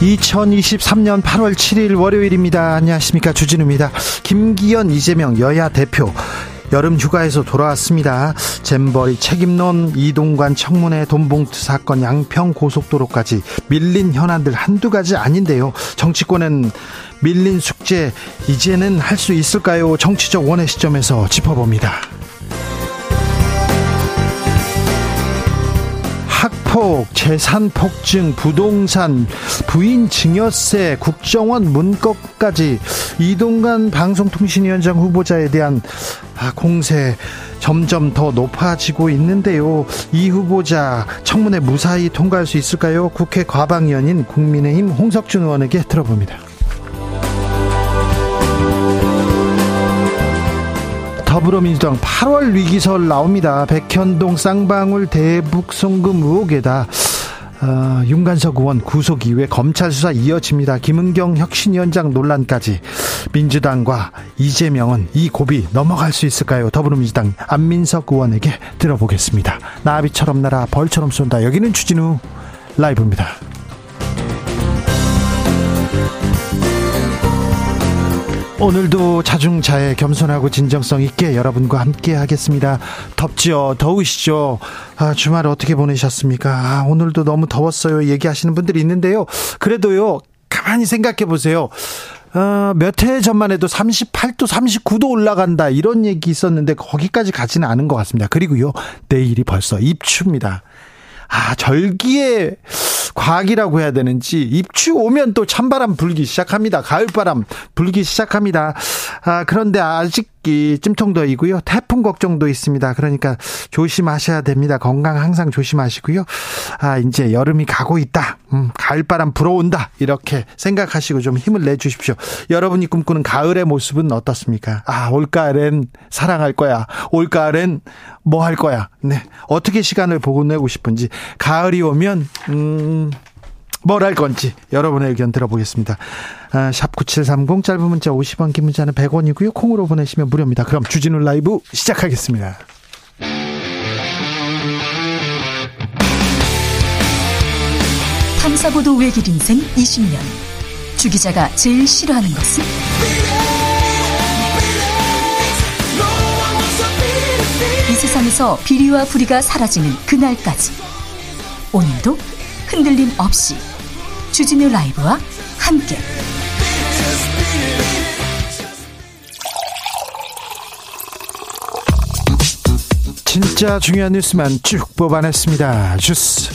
2023년 8월 7일 월요일입니다. 안녕하십니까. 주진우입니다. 김기현 이재명 여야 대표 여름 휴가에서 돌아왔습니다. 잼버리 책임론 이동관 청문회 돈봉투 사건 양평 고속도로까지 밀린 현안들 한두 가지 아닌데요. 정치권은 밀린 숙제 이제는 할 수 있을까요? 정치적 원의 시점에서 짚어봅니다. 학폭, 재산 폭증, 부동산, 부인 증여세, 국정원 문건까지 이동관 방송통신위원장 후보자에 대한 아, 공세 점점 더 높아지고 있는데요. 이 후보자 청문회 무사히 통과할 수 있을까요? 국회 과방위원인 국민의힘 홍석준 의원에게 들어봅니다. 더불어민주당 8월 위기설 나옵니다. 백현동 쌍방울 대북 송금 의혹에다 어, 윤관석 의원 구속 이후에 검찰 수사 이어집니다. 김은경 혁신위원장 논란까지 민주당과 이재명은 이 고비 넘어갈 수 있을까요? 더불어민주당 안민석 의원에게 들어보겠습니다. 나비처럼 날아 벌처럼 쏜다. 여기는 추진우 라이브입니다. 오늘도 자중자애 겸손하고 진정성 있게 여러분과 함께 하겠습니다. 덥지요? 더우시죠? 아, 주말 어떻게 보내셨습니까? 아, 오늘도 너무 더웠어요. 얘기하시는 분들이 있는데요. 그래도요, 가만히 생각해 보세요. 어, 몇해 전만 해도 38도, 39도 올라간다. 이런 얘기 있었는데 거기까지 가지는 않은 것 같습니다. 그리고요, 내일이 벌써 입추입니다. 아, 절기의 과학이라고 해야 되는지 입추 오면 또 찬바람 불기 시작합니다. 가을바람 불기 시작합니다. 아, 그런데 아직 이 찜통더위고요. 태풍 걱정도 있습니다. 그러니까 조심하셔야 됩니다. 건강 항상 조심하시고요. 아, 이제 여름이 가고 있다. 음, 가을바람 불어온다. 이렇게 생각하시고 좀 힘을 내 주십시오. 여러분이 꿈꾸는 가을의 모습은 어떻습니까? 아, 올가을엔 사랑할 거야. 올가을엔 뭐 할 거야. 네. 어떻게 시간을 보내고 싶은지 가을이 오면 음 뭘 할 건지 여러분의 의견 들어보겠습니다. 아, 샵9730 짧은 문자 50원 긴 문자는 100원이고요. 콩으로 보내시면 무료입니다. 그럼 주진우 라이브 시작하겠습니다. 탐사보도 외길 인생 20년 주 기자가 제일 싫어하는 것은? 이 세상에서 비리와 부리가 사라지는 그날까지 오늘도 흔들림 없이 주진우 라이브와 함께 진짜 중요한 뉴스만 쭉 뽑아냈습니다. 주스.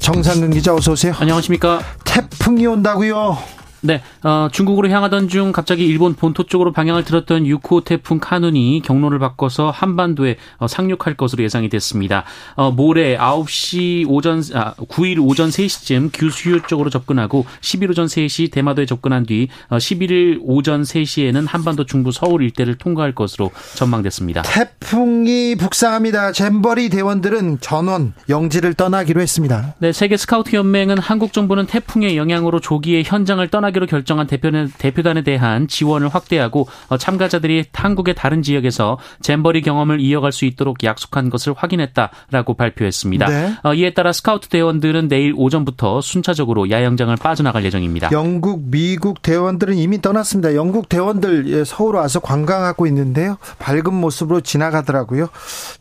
정상근 기자 어서 오세요. 안녕하십니까? 태풍이 온다고요. 네, 어, 중국으로 향하던 중 갑자기 일본 본토 쪽으로 방향을 들었던 6호 태풍 카눈이 경로를 바꿔서 한반도에 어, 상륙할 것으로 예상이 됐습니다. 어, 모레 9시 오전, 아, 9일 오전 3시쯤 규슈 쪽으로 접근하고 11 오전 3시 대마도에 접근한 뒤 어, 11일 오전 3시에는 한반도 중부 서울 일대를 통과할 것으로 전망됐습니다. 태풍이 북상합니다. 잼버리 대원들은 전원 영지를 떠나기로 했습니다. 네, 세계 스카우트 연맹은 한국 정부는 태풍의 영향으로 조기에 현장을 떠나 참가하기로 결정한 대표단, 대표단에 대한 지원을 확대하고 어, 참가자들이 한국의 다른 지역에서 잼버리 경험을 이어갈 수 있도록 약속한 것을 확인했다라고 발표했습니다. 네. 어, 이에 따라 스카우트 대원들은 내일 오전부터 순차적으로 야영장을 빠져나갈 예정입니다. 영국, 미국 대원들은 이미 떠났습니다. 영국 대원들 예, 서울 와서 관광하고 있는데요. 밝은 모습으로 지나가더라고요.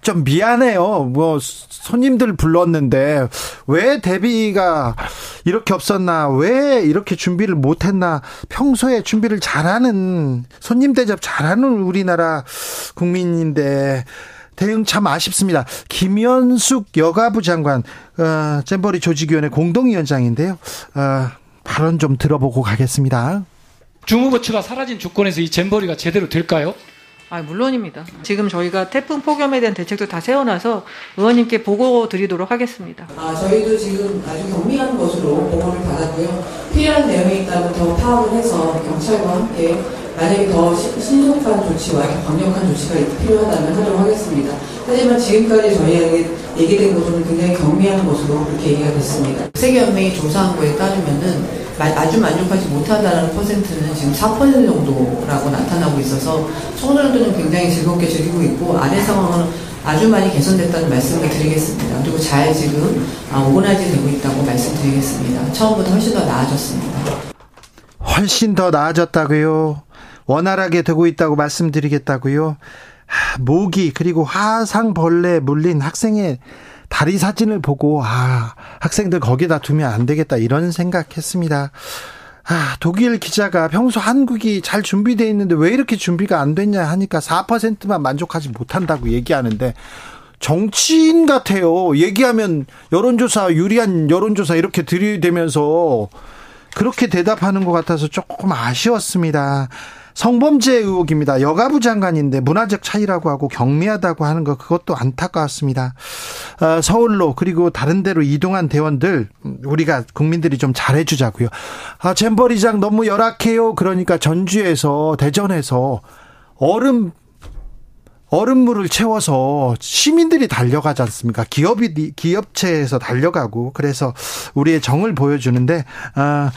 좀 미안해요. 뭐 손님들 불렀는데 왜 대비가 이렇게 없었나? 왜 이렇게 준비를 못 못했나 평소에 준비를 잘하는 손님 대접 잘하는 우리나라 국민인데 대응 참 아쉽습니다. 김현숙 여가부 장관 어, 잼버리 조직위원회 공동위원장인데요. 어, 발언 좀 들어보고 가겠습니다. 중후보 측가 사라진 조건에서 이 잼버리가 제대로 될까요? 아, 물론입니다. 지금 저희가 태풍 폭염에 대한 대책도 다 세워놔서 의원님께 보고 드리도록 하겠습니다. 아, 저희도 지금 아주 경미한 것으로 보고를 받았고요. 필요한 내용이 있다면 더 파악을 해서 경찰과 함께 만약에 더 신속한 조치와 강력한 조치가 필요하다면 하도록 하겠습니다. 하지만 지금까지 저희에게 얘기된 것은 굉장히 경미한 것으로 그렇게 얘기가 됐습니다. 세계연맹이 조사한 거에 따르면은 아주 만족하지 못한다는 퍼센트는 지금 4% 정도라고 나타나고 있어서 청소년들은 굉장히 즐겁게 즐기고 있고 안의 상황은 아주 많이 개선됐다는 말씀을 드리겠습니다. 그리고 잘 지금 오거나이즈 되고 있다고 말씀드리겠습니다. 처음보다 훨씬 더 나아졌습니다. 훨씬 더 나아졌다고요. 원활하게 되고 있다고 말씀드리겠다고요. 모기 그리고 화상벌레 물린 학생의 다리 사진을 보고 아 학생들 거기다 두면 안 되겠다 이런 생각했습니다. 아, 독일 기자가 평소 한국이 잘 준비되어 있는데 왜 이렇게 준비가 안 됐냐 하니까 4%만 만족하지 못한다고 얘기하는데 정치인 같아요. 얘기하면 여론조사 유리한 여론조사 이렇게 들이대면서 그렇게 대답하는 것 같아서 조금 아쉬웠습니다. 성범죄 의혹입니다. 여가부 장관인데 문화적 차이라고 하고 경미하다고 하는 거 그것도 안타까웠습니다. 어, 서울로 그리고 다른 데로 이동한 대원들 우리가 국민들이 좀 잘해주자고요. 아, 잼버리장 너무 열악해요. 그러니까 전주에서 대전에서 얼음 얼음물을 채워서 시민들이 달려가지 않습니까? 기업이 기업체에서 달려가고 그래서 우리의 정을 보여주는데 아.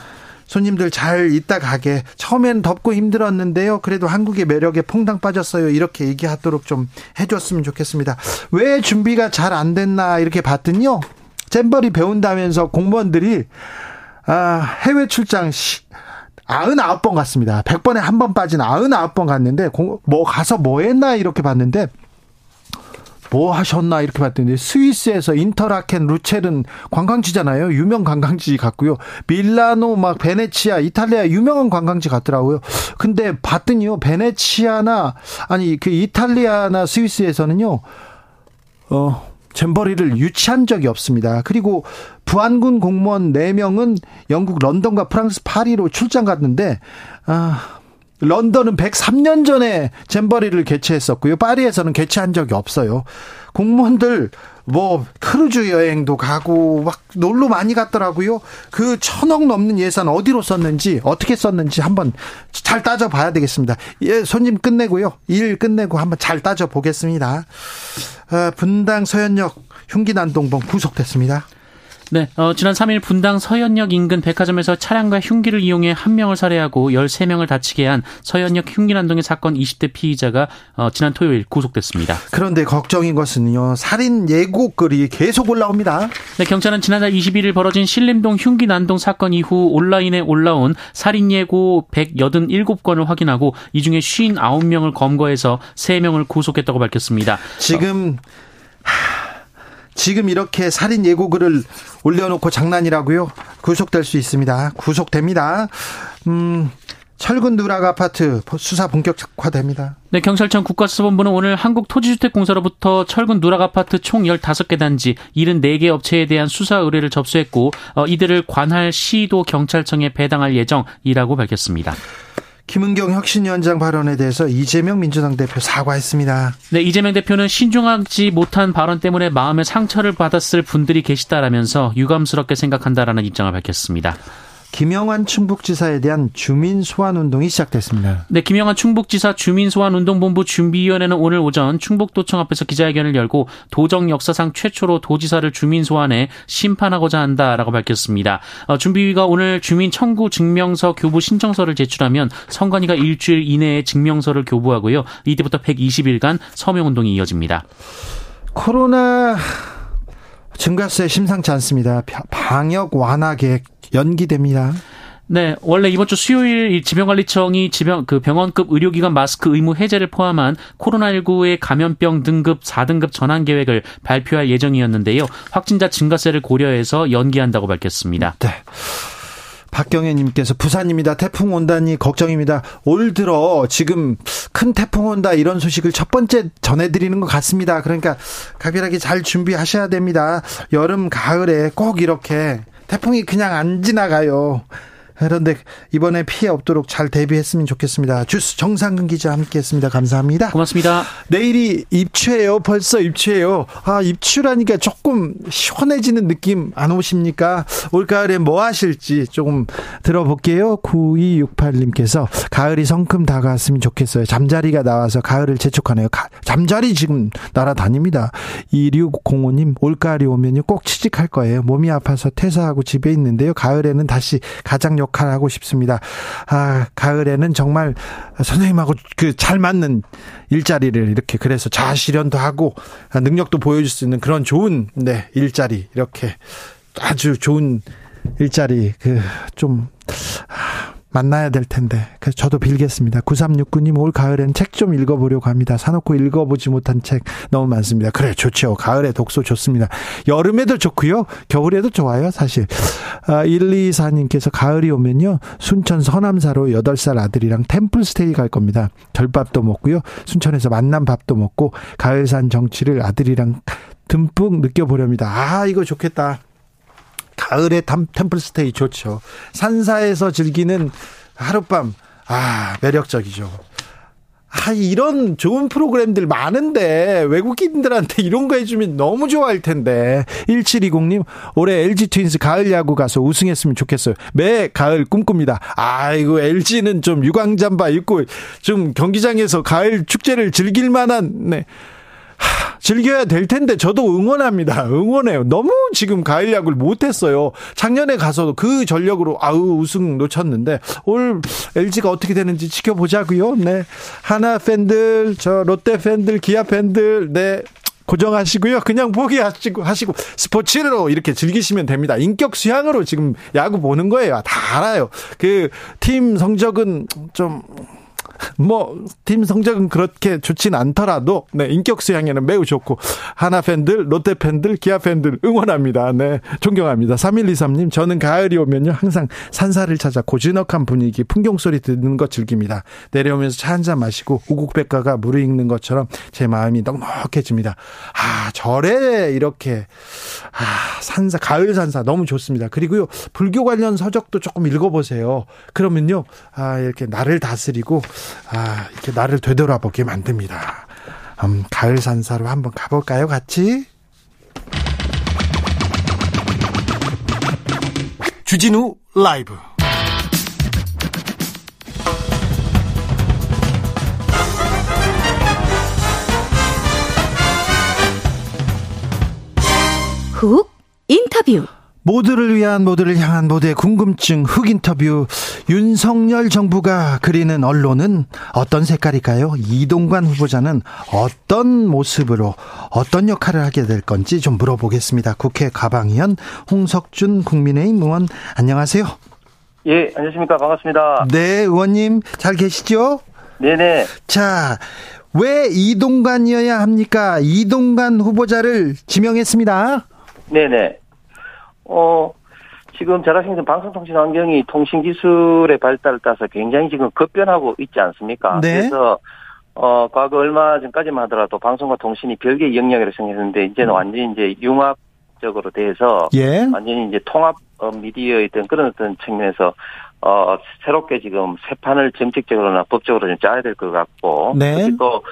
손님들 잘 있다 가게 처음엔 덥고 힘들었는데요. 그래도 한국의 매력에 퐁당 빠졌어요. 이렇게 얘기하도록 좀 해줬으면 좋겠습니다. 왜 준비가 잘 안 됐나 이렇게 봤더니요. 잼버리 배운다면서 공무원들이 아, 해외 출장 시, 99번 갔습니다. 100번에 한 번 빠진 99번 갔는데 뭐 가서 뭐 했나 이렇게 봤는데 뭐 하셨나 이렇게 봤더니 스위스에서 인터라켄 루첼은 관광지잖아요. 유명 관광지 같고요. 밀라노 막 베네치아 이탈리아 유명한 관광지 같더라고요. 근데 봤더니요. 베네치아나 아니 그 이탈리아나 스위스에서는요. 어 잼버리를 유치한 적이 없습니다. 그리고 부안군 공무원 4명은 영국 런던과 프랑스 파리로 출장 갔는데 아 런던은 103년 전에 잼버리를 개최했었고요. 파리에서는 개최한 적이 없어요. 공무원들 뭐 크루즈 여행도 가고 막 놀러 많이 갔더라고요. 그 천억 넘는 예산 어디로 썼는지 어떻게 썼는지 한번 잘 따져 봐야 되겠습니다. 예, 손님 끝내고요. 일 끝내고 한번 잘 따져 보겠습니다. 아, 분당 서현역 흉기 난동범 구속됐습니다. 네, 어, 지난 3일 분당 서현역 인근 백화점에서 차량과 흉기를 이용해 한 명을 살해하고 13명을 다치게 한 서현역 흉기 난동의 사건 20대 피의자가 어, 지난 토요일 구속됐습니다. 그런데 걱정인 것은요. 살인 예고글이 계속 올라옵니다. 네, 경찰은 지난달 21일 벌어진 신림동 흉기 난동 사건 이후 온라인에 올라온 살인 예고 187건을 확인하고 이 중에 59명을 검거해서 3명을 구속했다고 밝혔습니다. 지금 하... 지금 이렇게 살인 예고글을 올려놓고 장난이라고요? 구속될 수 있습니다. 구속됩니다. 음, 철근 누락 아파트 수사 본격화됩니다. 네, 경찰청 국가수사본부는 오늘 한국토지주택공사로부터 철근 누락 아파트 총 15개 단지 74개 업체에 대한 수사 의뢰를 접수했고 어, 이들을 관할 시도 경찰청에 배당할 예정이라고 밝혔습니다. 김은경 혁신위원장 발언에 대해서 이재명 민주당 대표 사과했습니다. 네, 이재명 대표는 신중하지 못한 발언 때문에 마음의 상처를 받았을 분들이 계시다라면서 유감스럽게 생각한다라는 입장을 밝혔습니다. 김영환 충북지사에 대한 주민 소환 운동이 시작됐습니다. 네, 김영환 충북지사 주민 소환 운동본부 준비위원회는 오늘 오전 충북도청 앞에서 기자회견을 열고 도정 역사상 최초로 도지사를 주민 소환해 심판하고자 한다라고 밝혔습니다. 어, 준비위가 오늘 주민 청구 증명서 교부 신청서를 제출하면 선관위가 일주일 이내에 증명서를 교부하고요. 이때부터 120일간 서명 운동이 이어집니다. 코로나 증가세 심상치 않습니다. 방역 완화 계획 연기됩니다. 네, 원래 이번 주 수요일 질병관리청이 지병 그 병원급 의료기관 마스크 의무 해제를 포함한 코로나19의 감염병 등급 4등급 전환 계획을 발표할 예정이었는데요. 확진자 증가세를 고려해서 연기한다고 밝혔습니다. 네. 박경혜님께서 부산입니다. 태풍 온다니 걱정입니다. 올 들어 지금 큰 태풍 온다 이런 소식을 첫 번째 전해드리는 것 같습니다. 그러니까 각별하게 잘 준비하셔야 됩니다. 여름 가을에 꼭 이렇게 태풍이 그냥 안 지나가요. 그런데 이번에 피해 없도록 잘 대비했으면 좋겠습니다. 주스 정상근 기자 함께했습니다. 감사합니다. 고맙습니다. 내일이 입추예요. 벌써 입추예요. 아 입추라니까 조금 시원해지는 느낌 안 오십니까? 올가을에 뭐 하실지 조금 들어볼게요. 9268님께서 가을이 성큼 다가왔으면 좋겠어요. 잠자리가 나와서 가을을 재촉하네요. 가, 잠자리 지금 날아다닙니다. 2605님 올가을이 오면요 꼭 취직할 거예요. 몸이 아파서 퇴사하고 집에 있는데요. 가을에는 다시 가장 역할하고 싶습니다. 아, 가을에는 정말 선생님하고 그 잘 맞는 일자리를 이렇게 그래서 자아 실현도 하고 능력도 보여줄 수 있는 그런 좋은 네, 일자리 이렇게 아주 좋은 일자리 그좀 만나야 될 텐데. 그래서 저도 빌겠습니다. 9369님 올 가을엔 책 좀 읽어보려고 합니다. 사놓고 읽어보지 못한 책 너무 많습니다. 그래 좋죠. 가을에 독서 좋습니다. 여름에도 좋고요. 겨울에도 좋아요. 사실. 아, 124님께서 가을이 오면요. 순천 서남사로 8살 아들이랑 템플스테이 갈 겁니다. 절밥도 먹고요. 순천에서 만난 밥도 먹고 가을산 정취를 아들이랑 듬뿍 느껴보렵니다. 아 이거 좋겠다. 가을에 템플스테이 좋죠. 산사에서 즐기는 하룻밤, 아, 매력적이죠. 아, 이런 좋은 프로그램들 많은데, 외국인들한테 이런 거 해주면 너무 좋아할 텐데. 1720님, 올해 LG 트윈스 가을 야구 가서 우승했으면 좋겠어요. 매 가을 꿈꿉니다. 아이고, LG는 좀 유광잠바 입고, 좀 경기장에서 가을 축제를 즐길 만한, 네. 즐겨야 될 텐데 저도 응원합니다. 응원해요. 너무 지금 가을 야구를 못했어요. 작년에 가서 그 전력으로 아우 우승 놓쳤는데 올 LG가 어떻게 되는지 지켜보자고요. 네, 하나 팬들, 저 롯데 팬들, 기아 팬들, 네. 고정하시고요. 그냥 포기하시고 하시고 스포츠로 이렇게 즐기시면 됩니다. 인격 수양으로 지금 야구 보는 거예요. 다 알아요. 그 팀 성적은 좀 뭐 팀 성적은 그렇게 좋진 않더라도 네, 인격 수양에는 매우 좋고 하나 팬들, 롯데 팬들, 기아 팬들 응원합니다. 네, 존경합니다. 3123님 저는 가을이 오면요 항상 산사를 찾아 고즈넉한 분위기, 풍경 소리 듣는 거 즐깁니다. 내려오면서 차 한 잔 마시고 우국백가가 무르익는 것처럼 제 마음이 넉넉해집니다. 아 절에 이렇게 아 산사 가을 산사 너무 좋습니다. 그리고요 불교 관련 서적도 조금 읽어보세요. 그러면요 아 이렇게 나를 다스리고 아, 이렇게 나를 되돌아보게 만듭니다. 음, 가을 산사로 한번 가볼까요, 같이? 주진우 라이브. 훅 인터뷰. 모두를 위한 모두를 향한 모두의 궁금증 흑 인터뷰 윤석열 정부가 그리는 언론은 어떤 색깔일까요? 이동관 후보자는 어떤 모습으로 어떤 역할을 하게 될 건지 좀 물어보겠습니다. 국회 가방위원 홍석준 국민의힘 의원 안녕하세요. 예, 안녕하십니까. 반갑습니다. 네, 의원님 잘 계시죠? 네네. 자, 왜 이동관이어야 합니까? 이동관 후보자를 지명했습니다. 네네. 어, 지금 잘 아시는 방송통신 환경이 통신기술의 발달을 따라서 굉장히 지금 급변하고 있지 않습니까? 네. 그래서, 어, 과거 얼마 전까지만 하더라도 방송과 통신이 별개의 영역이라고 생각했는데, 이제는 음. 완전히 이제 융합적으로 돼서, 예. 완전히 이제 통합 어, 미디어의 어떤 그런 어떤 측면에서, 어, 새롭게 지금 새 판을 정책적으로나 법적으로 좀 짜야 될 것 같고, 네. 또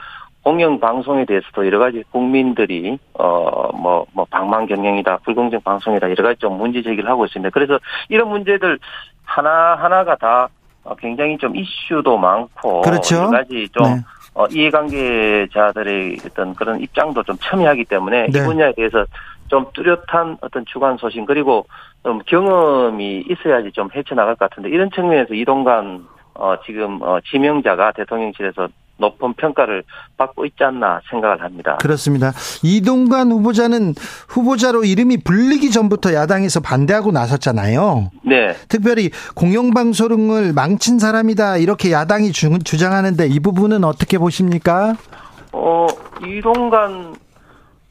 공영 방송에 대해서도 여러 가지 국민들이 어뭐뭐 뭐 방망 경영이다 불공정 방송이다 여러 가지 좀 문제 제기를 하고 있습니다. 그래서 이런 문제들 하나 하나가 다 어, 굉장히 좀 이슈도 많고 그렇죠. 여러 가지 좀 네. 어, 이해관계자들의 어떤 그런 입장도 좀 첨예하기 때문에 네. 이 분야에 대해서 좀 뚜렷한 어떤 주관 소신 그리고 좀 경험이 있어야지 좀 헤쳐나갈 것 같은데 이런 측면에서 이동관 어, 지금 어, 지명자가 대통령실에서 높은 평가를 받고 있지 않나 생각을 합니다. 그렇습니다. 이동관 후보자는 후보자로 이름이 불리기 전부터 야당에서 반대하고 나섰잖아요. 네. 특별히 공영방송을 망친 사람이다 이렇게 야당이 주, 주장하는데 이 부분은 어떻게 보십니까? 어, 이동관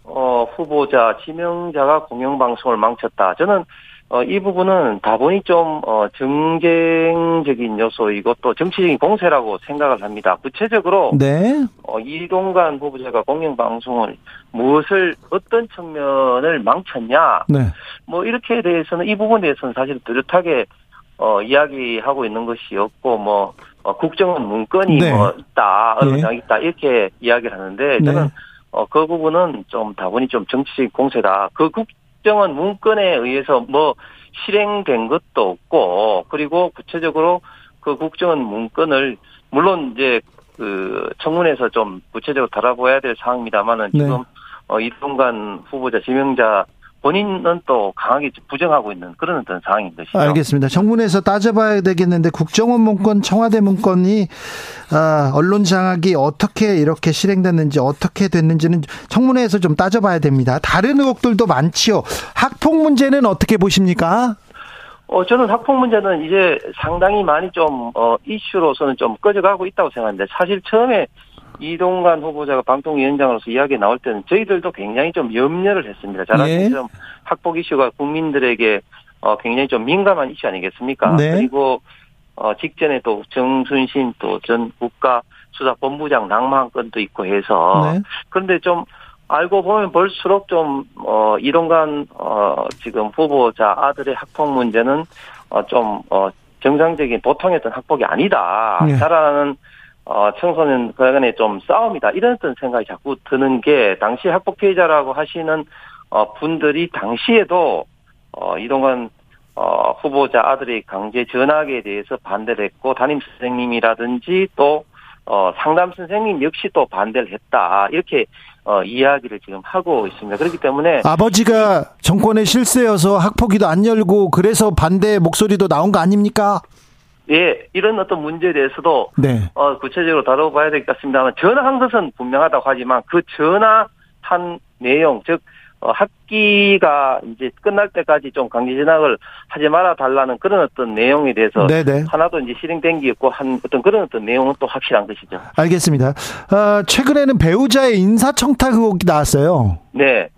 어, 후보자 지명자가 공영방송을 망쳤다. 저는 어, 이 부분은 다분히 좀 어, 정쟁적인 요소이고 또 정치적인 공세라고 생각을 합니다. 구체적으로 네. 어, 이동관 후보자가 공영방송을 무엇을 어떤 측면을 망쳤냐 네. 뭐 이렇게 대해서는 이 부분에 대해서는 사실 뚜렷하게 어, 이야기하고 있는 것이었고, 뭐, 어, 국정원 문건이 네. 뭐 있다, 예. 언론장 있다, 이렇게 이야기를 하는데, 네. 저는, 어, 그 부분은 좀 다분히 좀 정치적 공세다. 그 국 정원 문건에 의해서 뭐 실행된 것도 없고, 그리고 구체적으로 그 국정원 문건을, 물론 이제 그 청문회에서 좀 구체적으로 달아봐야 될 사항입니다만은 네. 지금 어, 이동관 후보자 지명자 본인은 또 강하게 부정하고 있는 그런 어떤 상황인 것이죠. 알겠습니다. 정문에서 따져봐야 되겠는데 국정원 문건, 청와대 문건이 아, 언론 장악이 어떻게 이렇게 실행됐는지 어떻게 됐는지는 청문회에서 좀 따져봐야 됩니다. 다른 의혹들도 많지요. 학폭 문제는 어떻게 보십니까? 어, 저는 학폭 문제는 이제 상당히 많이 좀, 어, 이슈로서는 좀 꺼져가고 있다고 생각하는데, 사실 처음에 이동관 후보자가 방통위원장으로서 이야기 나올 때는 저희들도 굉장히 좀 염려를 했습니다. 잘 예. 아시죠? 학폭 이슈가 국민들에게, 어, 굉장히 좀 민감한 이슈 아니겠습니까? 네. 그리고, 어, 직전에 또 정순신 또 전 국가 수사본부장 낙마한 건도 있고 해서, 네. 그런데 좀 알고 보면 볼수록 좀, 어, 이동관, 어, 지금 후보자 아들의 학폭 문제는, 어, 좀, 어, 정상적인 보통의 어떤 학폭이 아니다. 네. 자라나는, 어, 청소년 간의 좀 싸움이다. 이런 생각이 자꾸 드는 게, 당시 학폭 피해자라고 하시는, 어, 분들이 당시에도, 어, 이동관, 어, 후보자 아들의 강제 전학에 대해서 반대를 했고, 담임 선생님이라든지 또, 어, 상담 선생님 역시 또 반대를 했다. 이렇게, 어, 이야기를 지금 하고 있습니다. 그렇기 때문에, 아버지가 정권의 실세여서 학폭위도 안 열고 그래서 반대 목소리도 나온 거 아닙니까? 예, 이런 어떤 문제에 대해서도, 네. 어, 구체적으로 다뤄봐야 될 것 같습니다만, 전화한 것은 분명하다고 하지만, 그 전화한 내용, 즉, 어, 학기가 이제 끝날 때까지 좀 강제 전학을 하지 말아 달라는 그런 어떤 내용에 대해서 네네. 하나도 이제 실행된 게 없고 한 어떤 그런 어떤 내용은 또 확실한 것이죠. 알겠습니다. 어, 최근에는 배우자의 인사청탁 의혹이 나왔어요. 네.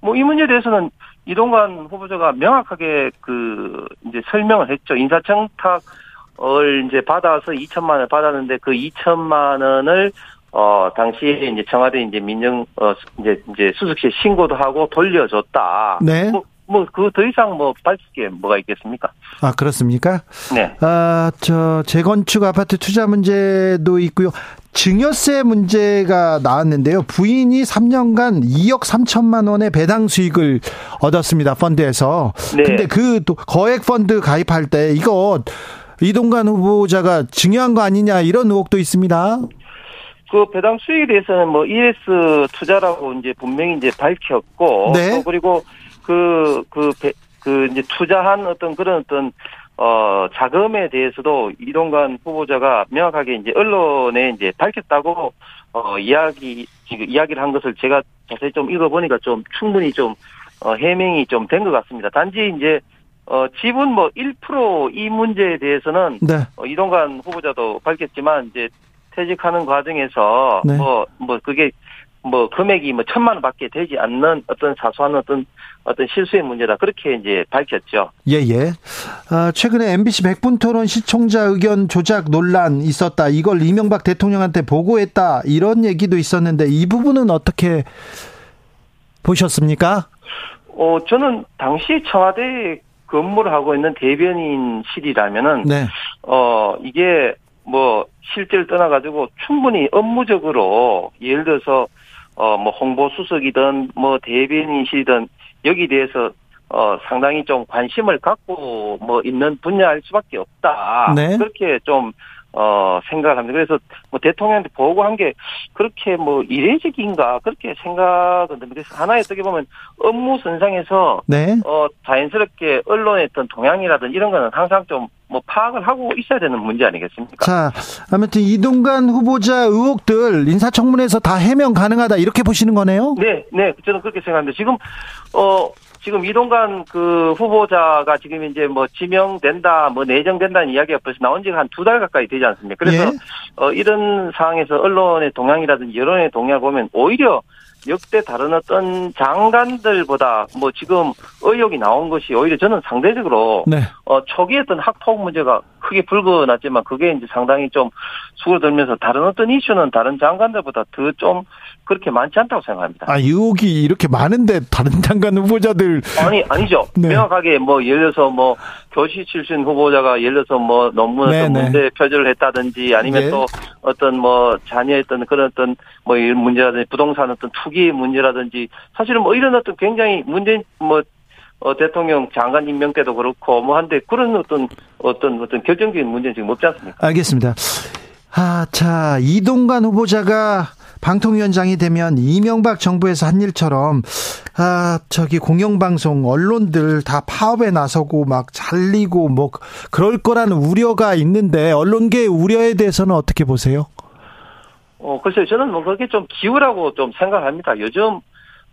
뭐 이 문제에 대해서는 이동관 후보자가 명확하게 그 이제 설명을 했죠. 인사청탁 을 이제 받아서 2천만 원을 받았는데 그 2천만 원을 어 당시에 이제 청와대 이제 민정 어 이제 이제 수석실 신고도 하고 돌려줬다. 네. 뭐뭐 그더 이상 뭐 밝힐 게 뭐가 있겠습니까? 아, 그렇습니까? 네. 아, 저 재건축 아파트 투자 문제도 있고요. 증여세 문제가 나왔는데요. 부인이 3년간 2억 3천만 원의 배당 수익을 얻었습니다. 펀드에서. 네. 근데 그또 거액 펀드 가입할 때 이거 이동관 후보자가 증여한 거 아니냐 이런 의혹도 있습니다. 그 배당 수익에 대해서는 뭐 ES 투자라고 이제 분명히 이제 밝혔고 네. 또 그리고 그그그 이제 투자한 어떤 그런 어떤 어 자금에 대해서도 이동관 후보자가 명확하게 이제 언론에 이제 밝혔다고 어 이야기 지금 이야기를 한 것을 제가 자세히 좀 읽어보니까 좀 충분히 좀 어, 해명이 좀 된 것 같습니다. 단지 이제 어 지분 뭐 1%이 문제에 대해서는 네. 어, 이동관 후보자도 밝혔지만 이제 퇴직하는 과정에서 네. 뭐 뭐 그게 뭐 금액이 뭐 천만 원밖에 되지 않는 어떤 사소한 어떤 어떤 실수의 문제다 그렇게 이제 밝혔죠. 예, 예. 아, 최근에 MBC 100분 토론 시청자 의견 조작 논란 있었다. 이걸 이명박 대통령한테 보고했다. 이런 얘기도 있었는데 이 부분은 어떻게 보셨습니까? 어 저는 당시 청와대 근무를 하고 있는 대변인실이라면은 네. 어 이게 뭐 실제를 떠나가지고 충분히 업무적으로 예를 들어서 어 뭐 홍보 수석이든 뭐 대변인실이든 여기 대해서 어 상당히 좀 관심을 갖고 뭐 있는 분야일 수밖에 없다. 네. 그렇게 좀 어 생각을 합니다. 그래서 뭐 대통령한테 보고한 게 그렇게 뭐 이례적인가 그렇게 생각은 듭니다. 그래서 하나의 어떻게 보면 업무 선상에서 네. 어, 자연스럽게 언론의 어떤 동향이라든 이런 거는 항상 좀 뭐 파악을 하고 있어야 되는 문제 아니겠습니까? 자, 아무튼 이동관 후보자 의혹들 인사청문회에서 다 해명 가능하다. 이렇게 보시는 거네요? 네, 네, 저는 그렇게 생각합니다. 지금, 어, 지금 이동관 그 후보자가 지금 이제 뭐 지명된다, 뭐 내정된다는 이야기가 벌써 나온 지가 한 두 달 가까이 되지 않습니까? 그래서, 예. 어, 이런 상황에서 언론의 동향이라든지 여론의 동향을 보면 오히려 역대 다른 어떤 장관들보다 뭐 지금 의혹이 나온 것이 오히려 저는 상대적으로 네. 어, 초기에 어떤 학폭 문제가 크게 불거났지만 그게 이제 상당히 좀 수그러들면서 다른 어떤 이슈는 다른 장관들보다 더 좀 그렇게 많지 않다고 생각합니다. 아, 의혹이 이렇게 많은데 다른 장관 후보자들 아니 아니죠. 네. 명확하게 뭐 예를 들어서 뭐 교시 출신 후보자가 예를 들어서 뭐 논문 네, 어떤 네. 문제 표절을 했다든지 아니면 네. 또 어떤 뭐 자녀했던 그런 어떤 뭐 이런 문제라든지 부동산 어떤 투기 문제라든지 사실은 뭐 이런 어떤 굉장히 문제 뭐 어, 대통령 장관 임명 때도 그렇고 뭐 한데 그런 어떤 어떤 어떤 결정적인 문제는 지금 없지 않습니까? 알겠습니다. 아, 자, 이동관 후보자가 방통위원장이 되면 이명박 정부에서 한 일처럼 아, 저기 공영방송 언론들 다 파업에 나서고 막 잘리고 뭐 그럴 거라는 우려가 있는데 언론계의 우려에 대해서는 어떻게 보세요? 어, 글쎄요, 저는 뭐 그렇게 좀 기우라고 좀 생각합니다. 요즘,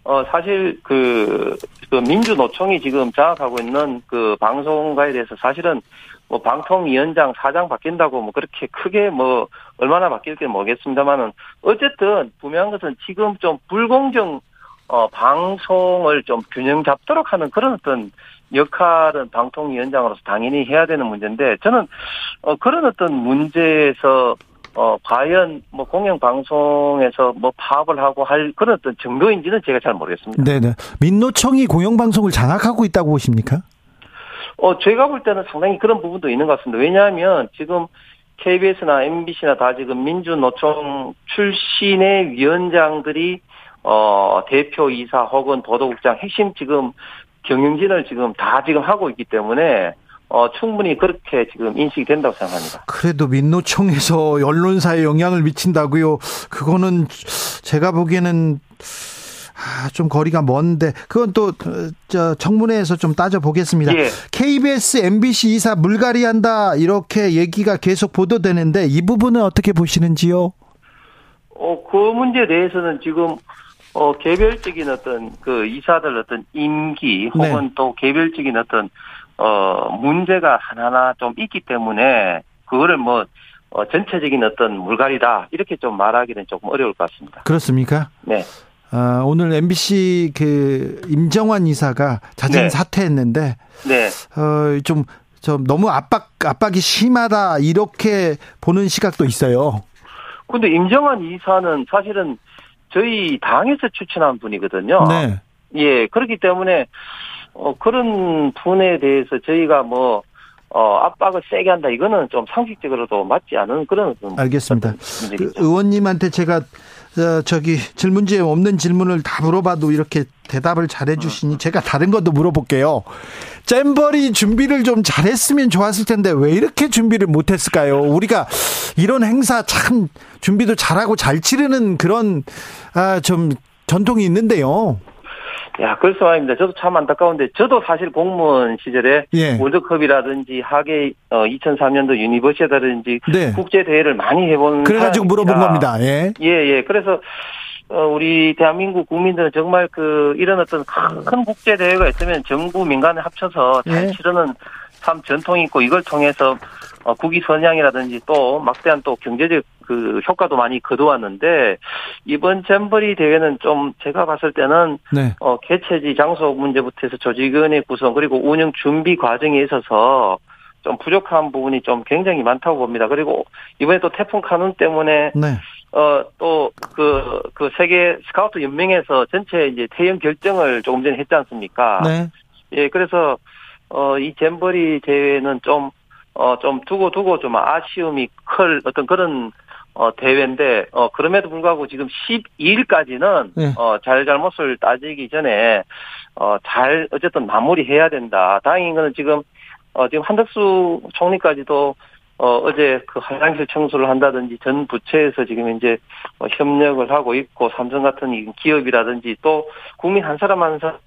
어, 사실 그, 그 민주노총이 지금 장악하고 있는 그 방송가에 대해서 사실은 뭐 방통위원장 사장 바뀐다고 뭐 그렇게 크게 뭐 얼마나 바뀔지 모르겠습니다만은 어쨌든 분명한 것은 지금 좀 불공정 어, 방송을 좀 균형 잡도록 하는 그런 어떤 역할은 방통위원장으로서 당연히 해야 되는 문제인데 저는 어, 그런 어떤 문제에서 어, 과연 뭐 공영 방송에서 뭐 파업을 하고 할 그런 어떤 정도인지는 제가 잘 모르겠습니다. 네네. 민노총이 공영 방송을 장악하고 있다고 보십니까? 어, 제가 볼 때는 상당히 그런 부분도 있는 것 같습니다. 왜냐하면 지금 KBS나 MBC나 다 지금 민주노총 출신의 위원장들이 어, 대표이사 혹은 보도국장 핵심 지금 경영진을 지금 다 지금 하고 있기 때문에 어, 충분히 그렇게 지금 인식이 된다고 생각합니다. 그래도 민노총에서 언론사에 영향을 미친다고요. 그거는 제가 보기에는 아, 좀 거리가 먼데 그건 또 저 청문회에서 좀 따져 보겠습니다. 예. KBS, MBC 이사 물갈이한다 이렇게 얘기가 계속 보도되는데 이 부분은 어떻게 보시는지요? 어, 그 문제에 대해서는 지금, 어, 개별적인 어떤 그 이사들 어떤 임기 혹은 또 개별적인 어떤, 어, 문제가 하나하나 좀 있기 때문에 그거를 뭐, 어, 전체적인 어떤 물갈이다. 이렇게 좀 말하기는 조금 어려울 것 같습니다. 그렇습니까? 네. 아, 오늘 MBC 그 임정환 이사가 자진 네. 사퇴했는데 네. 어, 좀, 좀 너무 압박 압박이 심하다 이렇게 보는 시각도 있어요. 근데 임정환 이사는 사실은 저희 당에서 추천한 분이거든요. 네. 예, 그렇기 때문에, 어, 그런 분에 대해서 저희가 뭐, 어, 압박을 세게 한다. 이거는 좀 상식적으로도 맞지 않은 그런. 알겠습니다. 그 의원님한테 제가 어, 저기 질문지에 없는 질문을 다 물어봐도 이렇게 대답을 잘해 주시니 제가 다른 것도 물어볼게요. 잼버리 준비를 좀 잘했으면 좋았을 텐데 왜 이렇게 준비를 못했을까요? 우리가 이런 행사 참 준비도 잘하고 잘 치르는 그런 아, 좀 전통이 있는데요. 야, 그래서 말입니다. 저도 참 안타까운데, 저도 사실 공무원 시절에 예. 월드컵이라든지 하계 어, 2003년도 유니버시아다든지 네. 국제 대회를 많이 해본 그래가지고 물어본 사람입니다. 겁니다. 예. 예, 예. 그래서 어, 우리 대한민국 국민들은 정말 그 이런 어떤 큰, 큰 국제 대회가 있으면 정부 민간에 합쳐서 잘 예. 치르는 참 전통이 있고 이걸 통해서 어, 국위 선양이라든지 또 막대한 또 경제적 그 효과도 많이 거두었는데 이번 잼버리 대회는 좀 제가 봤을 때는 네. 어, 개최지 장소 문제부터 해서 조직위원회 구성 그리고 운영 준비 과정에 있어서 좀 부족한 부분이 좀 굉장히 많다고 봅니다. 그리고 이번에 또 태풍 카눈 때문에 네. 어, 또, 그, 그 세계 스카우트 연맹에서 전체 이제 퇴영 결정을 조금 전에 했지 않습니까? 네. 예, 그래서, 어, 이 잼버리 대회는 좀, 어, 좀 두고 두고 좀 아쉬움이 클 어떤 그런, 어, 대회인데, 어, 그럼에도 불구하고 지금 12일까지는, 네. 어, 잘잘못을 따지기 전에, 어, 잘, 어쨌든 마무리해야 된다. 다행인 거는 지금, 어, 지금 한덕수 총리까지도 어, 어제 그 화장실 청소를 한다든지 전 부처에서 지금 이제 어, 협력을 하고 있고 삼성 같은 이 기업이라든지 또 국민 한 사람 한 사람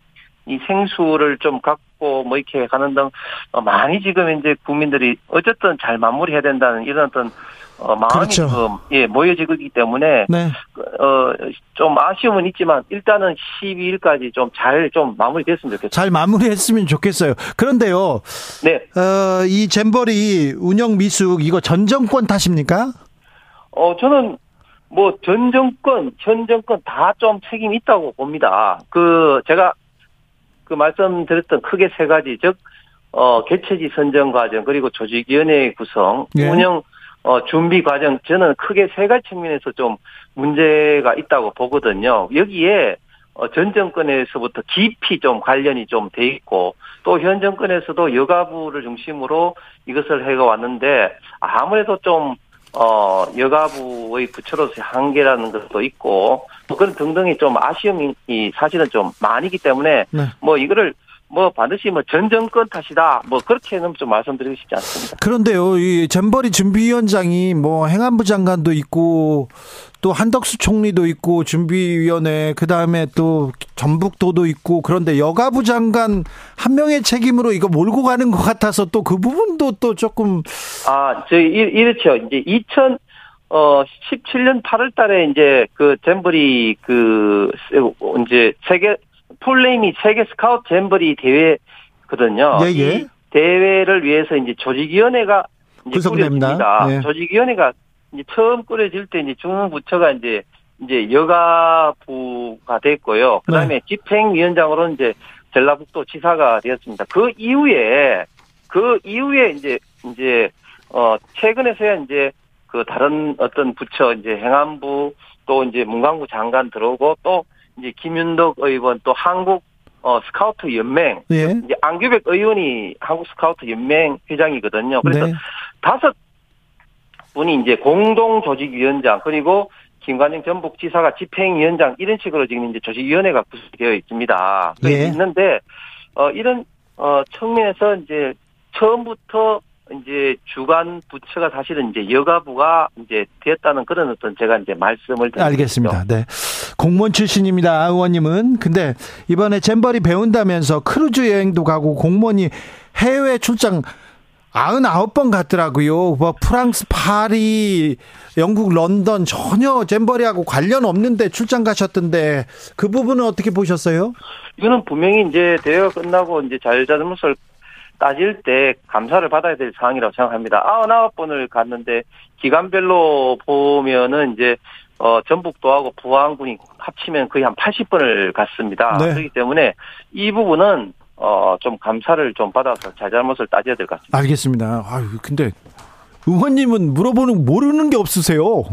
이 생수를 좀 갖고 뭐 이렇게 가는 등 어, 많이 지금 이제 국민들이 어쨌든 잘 마무리해야 된다는 이런 어떤 어, 마음이 그렇죠. 지금 예 모여지고 있기 때문에 네. 어좀 아쉬움은 있지만 일단은 12일까지 좀 잘좀 마무리됐으면 좋겠습니다. 잘 마무리했으면 좋겠어요. 그런데요. 네. 어, 이 잼버리 운영 미숙 이거 전 정권 탓입니까? 어, 저는 뭐 전 정권, 현 정권 다 좀 책임이 있다고 봅니다. 그 제가 그 말씀드렸던 크게 세 가지, 즉 어, 개최지 선정 과정, 그리고 조직위원회 구성, 예. 운영, 어, 준비 과정, 저는 크게 세 가지 측면에서 좀 문제가 있다고 보거든요. 여기에, 어, 전 정권에서부터 깊이 좀 관련이 좀 돼 있고, 또 현 정권에서도 여가부를 중심으로 이것을 해가 왔는데, 아무래도 좀, 어, 여가부의 부처로서의 한계라는 것도 있고, 또 그런 등등이 좀 아쉬움이 사실은 좀 많이기 때문에, 네. 뭐 이거를 뭐 반드시 뭐 전 정권 탓이다 뭐 그렇게는 좀 말씀드리고 싶지 않습니다. 그런데요, 이 잼버리 준비위원장이 뭐 행안부 장관도 있고 또 한덕수 총리도 있고 준비위원회 그 다음에 또 전북도도 있고 그런데 여가부 장관 한 명의 책임으로 이거 몰고 가는 것 같아서 또 그 부분도 또 조금 아, 저희 이- 이렇죠. 이제 2000 어, 17년 8월 달에 이제 그 잼버리 그 이제 세계 풀네임이 세계 스카우트 잼버리 대회거든요. 예, 예. 이 대회를 위해서 이제 조직위원회가 이제 구성됩니다. 꾸려집니다. 네. 조직위원회가 이제 처음 꾸려질 때 이제 중부처가 이제 이제 여가부가 됐고요. 그다음에 네. 집행위원장으로 이제 전라북도 지사가 되었습니다. 그 이후에 그 이후에 이제 이제 어 최근에서야 이제 그 다른 어떤 부처 이제 행안부 또 이제 문광부 장관 들어오고 또 이제 김윤덕 의원 또 한국 어 스카우트 연맹 예. 이제 안규백 의원이 한국 스카우트 연맹 회장이거든요. 그래서 네. 다섯 분이 이제 공동 조직위원장 그리고 김관영 전북지사가 집행위원장 이런 식으로 지금 이제 조직위원회가 구성되어 있습니다. 예. 있는데 어 이런 어 측면에서 이제 처음부터 이제 주관 부처가 사실은 이제 여가부가 이제 되었다는 그런 어떤 제가 이제 말씀을 드리고 알겠습니다. 네. 공무원 출신입니다. 의원님은. 근데 이번에 잼버리 배운다면서 크루즈 여행도 가고 공무원이 해외 출장 99번 갔더라고요. 뭐 프랑스, 파리, 영국, 런던 전혀 잼버리하고 관련 없는데 출장 가셨던데 그 부분은 어떻게 보셨어요? 이거는 분명히 이제 대회가 끝나고 이제 잘잘못을 따질 때 감사를 받아야 될 사항이라고 생각합니다. 아흔아홉 번을 갔는데 기간별로 보면은 이제 어 전북도하고 부안군이 합치면 거의 한 80번을 갔습니다. 네. 그렇기 때문에 이 부분은 어 좀 감사를 좀 받아서 잘잘못을 따져야 될 것 같습니다. 알겠습니다. 아유, 근데 의원님은 물어보는 모르는 게 없으세요.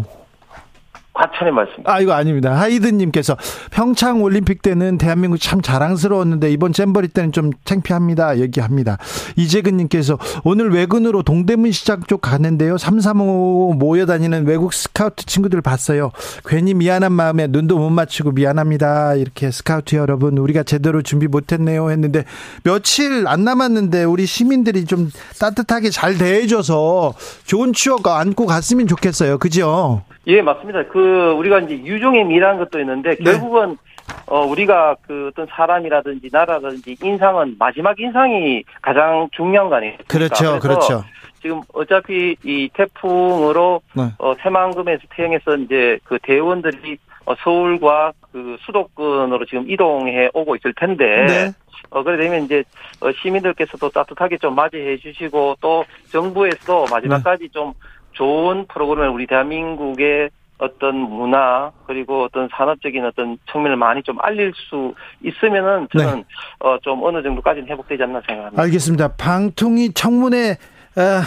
과찬의 말씀. 아, 이거 아닙니다. 하이든님께서 평창 올림픽 때는 대한민국 참 자랑스러웠는데 이번 잼버리 때는 좀 창피합니다. 얘기합니다. 이재근님께서 오늘 외근으로 동대문 시장 쪽 가는데요. 335 모여다니는 외국 스카우트 친구들 봤어요. 괜히 미안한 마음에 눈도 못 맞추고 미안합니다. 이렇게 스카우트 여러분, 우리가 제대로 준비 못했네요. 했는데 며칠 안 남았는데 우리 시민들이 좀 따뜻하게 잘 대해줘서 좋은 추억 안고 갔으면 좋겠어요. 그죠? 예, 맞습니다. 그 우리가 이제 유종의 미라는 것도 있는데 네. 결국은 어 우리가 그 어떤 사람이라든지 나라든지 인상은 마지막 인상이 가장 중요한 거 아니에요? 그렇죠. 그렇죠. 지금 어차피 이 태풍으로 네. 어 새만금에서 태영에서 이제 그 대원들이 어 서울과 그 수도권으로 지금 이동해 오고 있을 텐데 네. 어 그래 되면 이제 어, 시민들께서도 따뜻하게 좀 맞이해 주시고 또 정부에서도 마지막까지 좀 좋은 프로그램을 우리 대한민국의 어떤 문화 그리고 어떤 산업적인 어떤 측면을 많이 좀 알릴 수 있으면은 저는 어좀 어느 정도까지는 회복되지 않나 생각합니다. 알겠습니다. 방통위 청문회 아,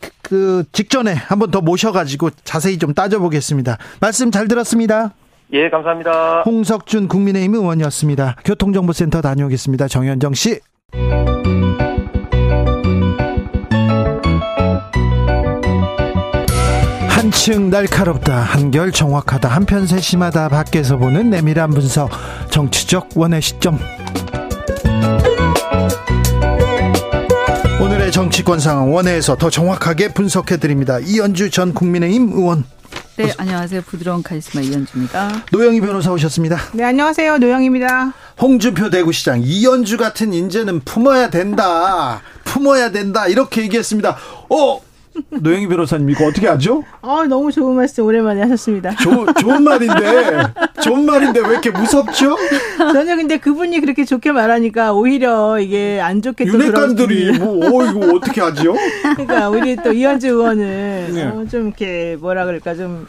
그, 그 직전에 한번 더 모셔가지고 자세히 좀 따져보겠습니다. 말씀 잘 들었습니다. 예, 감사합니다. 홍석준 국민의힘 의원이었습니다. 교통정보센터 다녀오겠습니다. 정현정 씨. 한층 날카롭다, 한결 정확하다, 한편 세심하다, 밖에서 보는 내밀한 분석, 정치적 원의 시점. 오늘의 정치권 상황 원회에서 더 정확하게 분석해 드립니다. 이연주 전 국민의힘 의원, 네, 안녕하세요. 부드러운 카리스마 이현주입니다. 노영희 변호사 오셨습니다. 네, 안녕하세요. 노영입니다. 홍준표 대구시장 이연주 같은 인재는 품어야 된다. 품어야 된다. 이렇게 얘기했습니다. 어, 노영희 변호사님 이거 어떻게 하죠? 아, 너무 좋은 말씀 오랜만에 하셨습니다. 조, 좋은 말인데 좋은 말인데 왜 이렇게 무섭죠? 저는 근데 그분이 그렇게 좋게 말하니까 오히려 이게 안 좋게 들어오지. 뭐 어, 이거 어떻게 하죠? 그러니까 우리 또 이현주 의원은 네. 어, 좀 이렇게 뭐라 그럴까 좀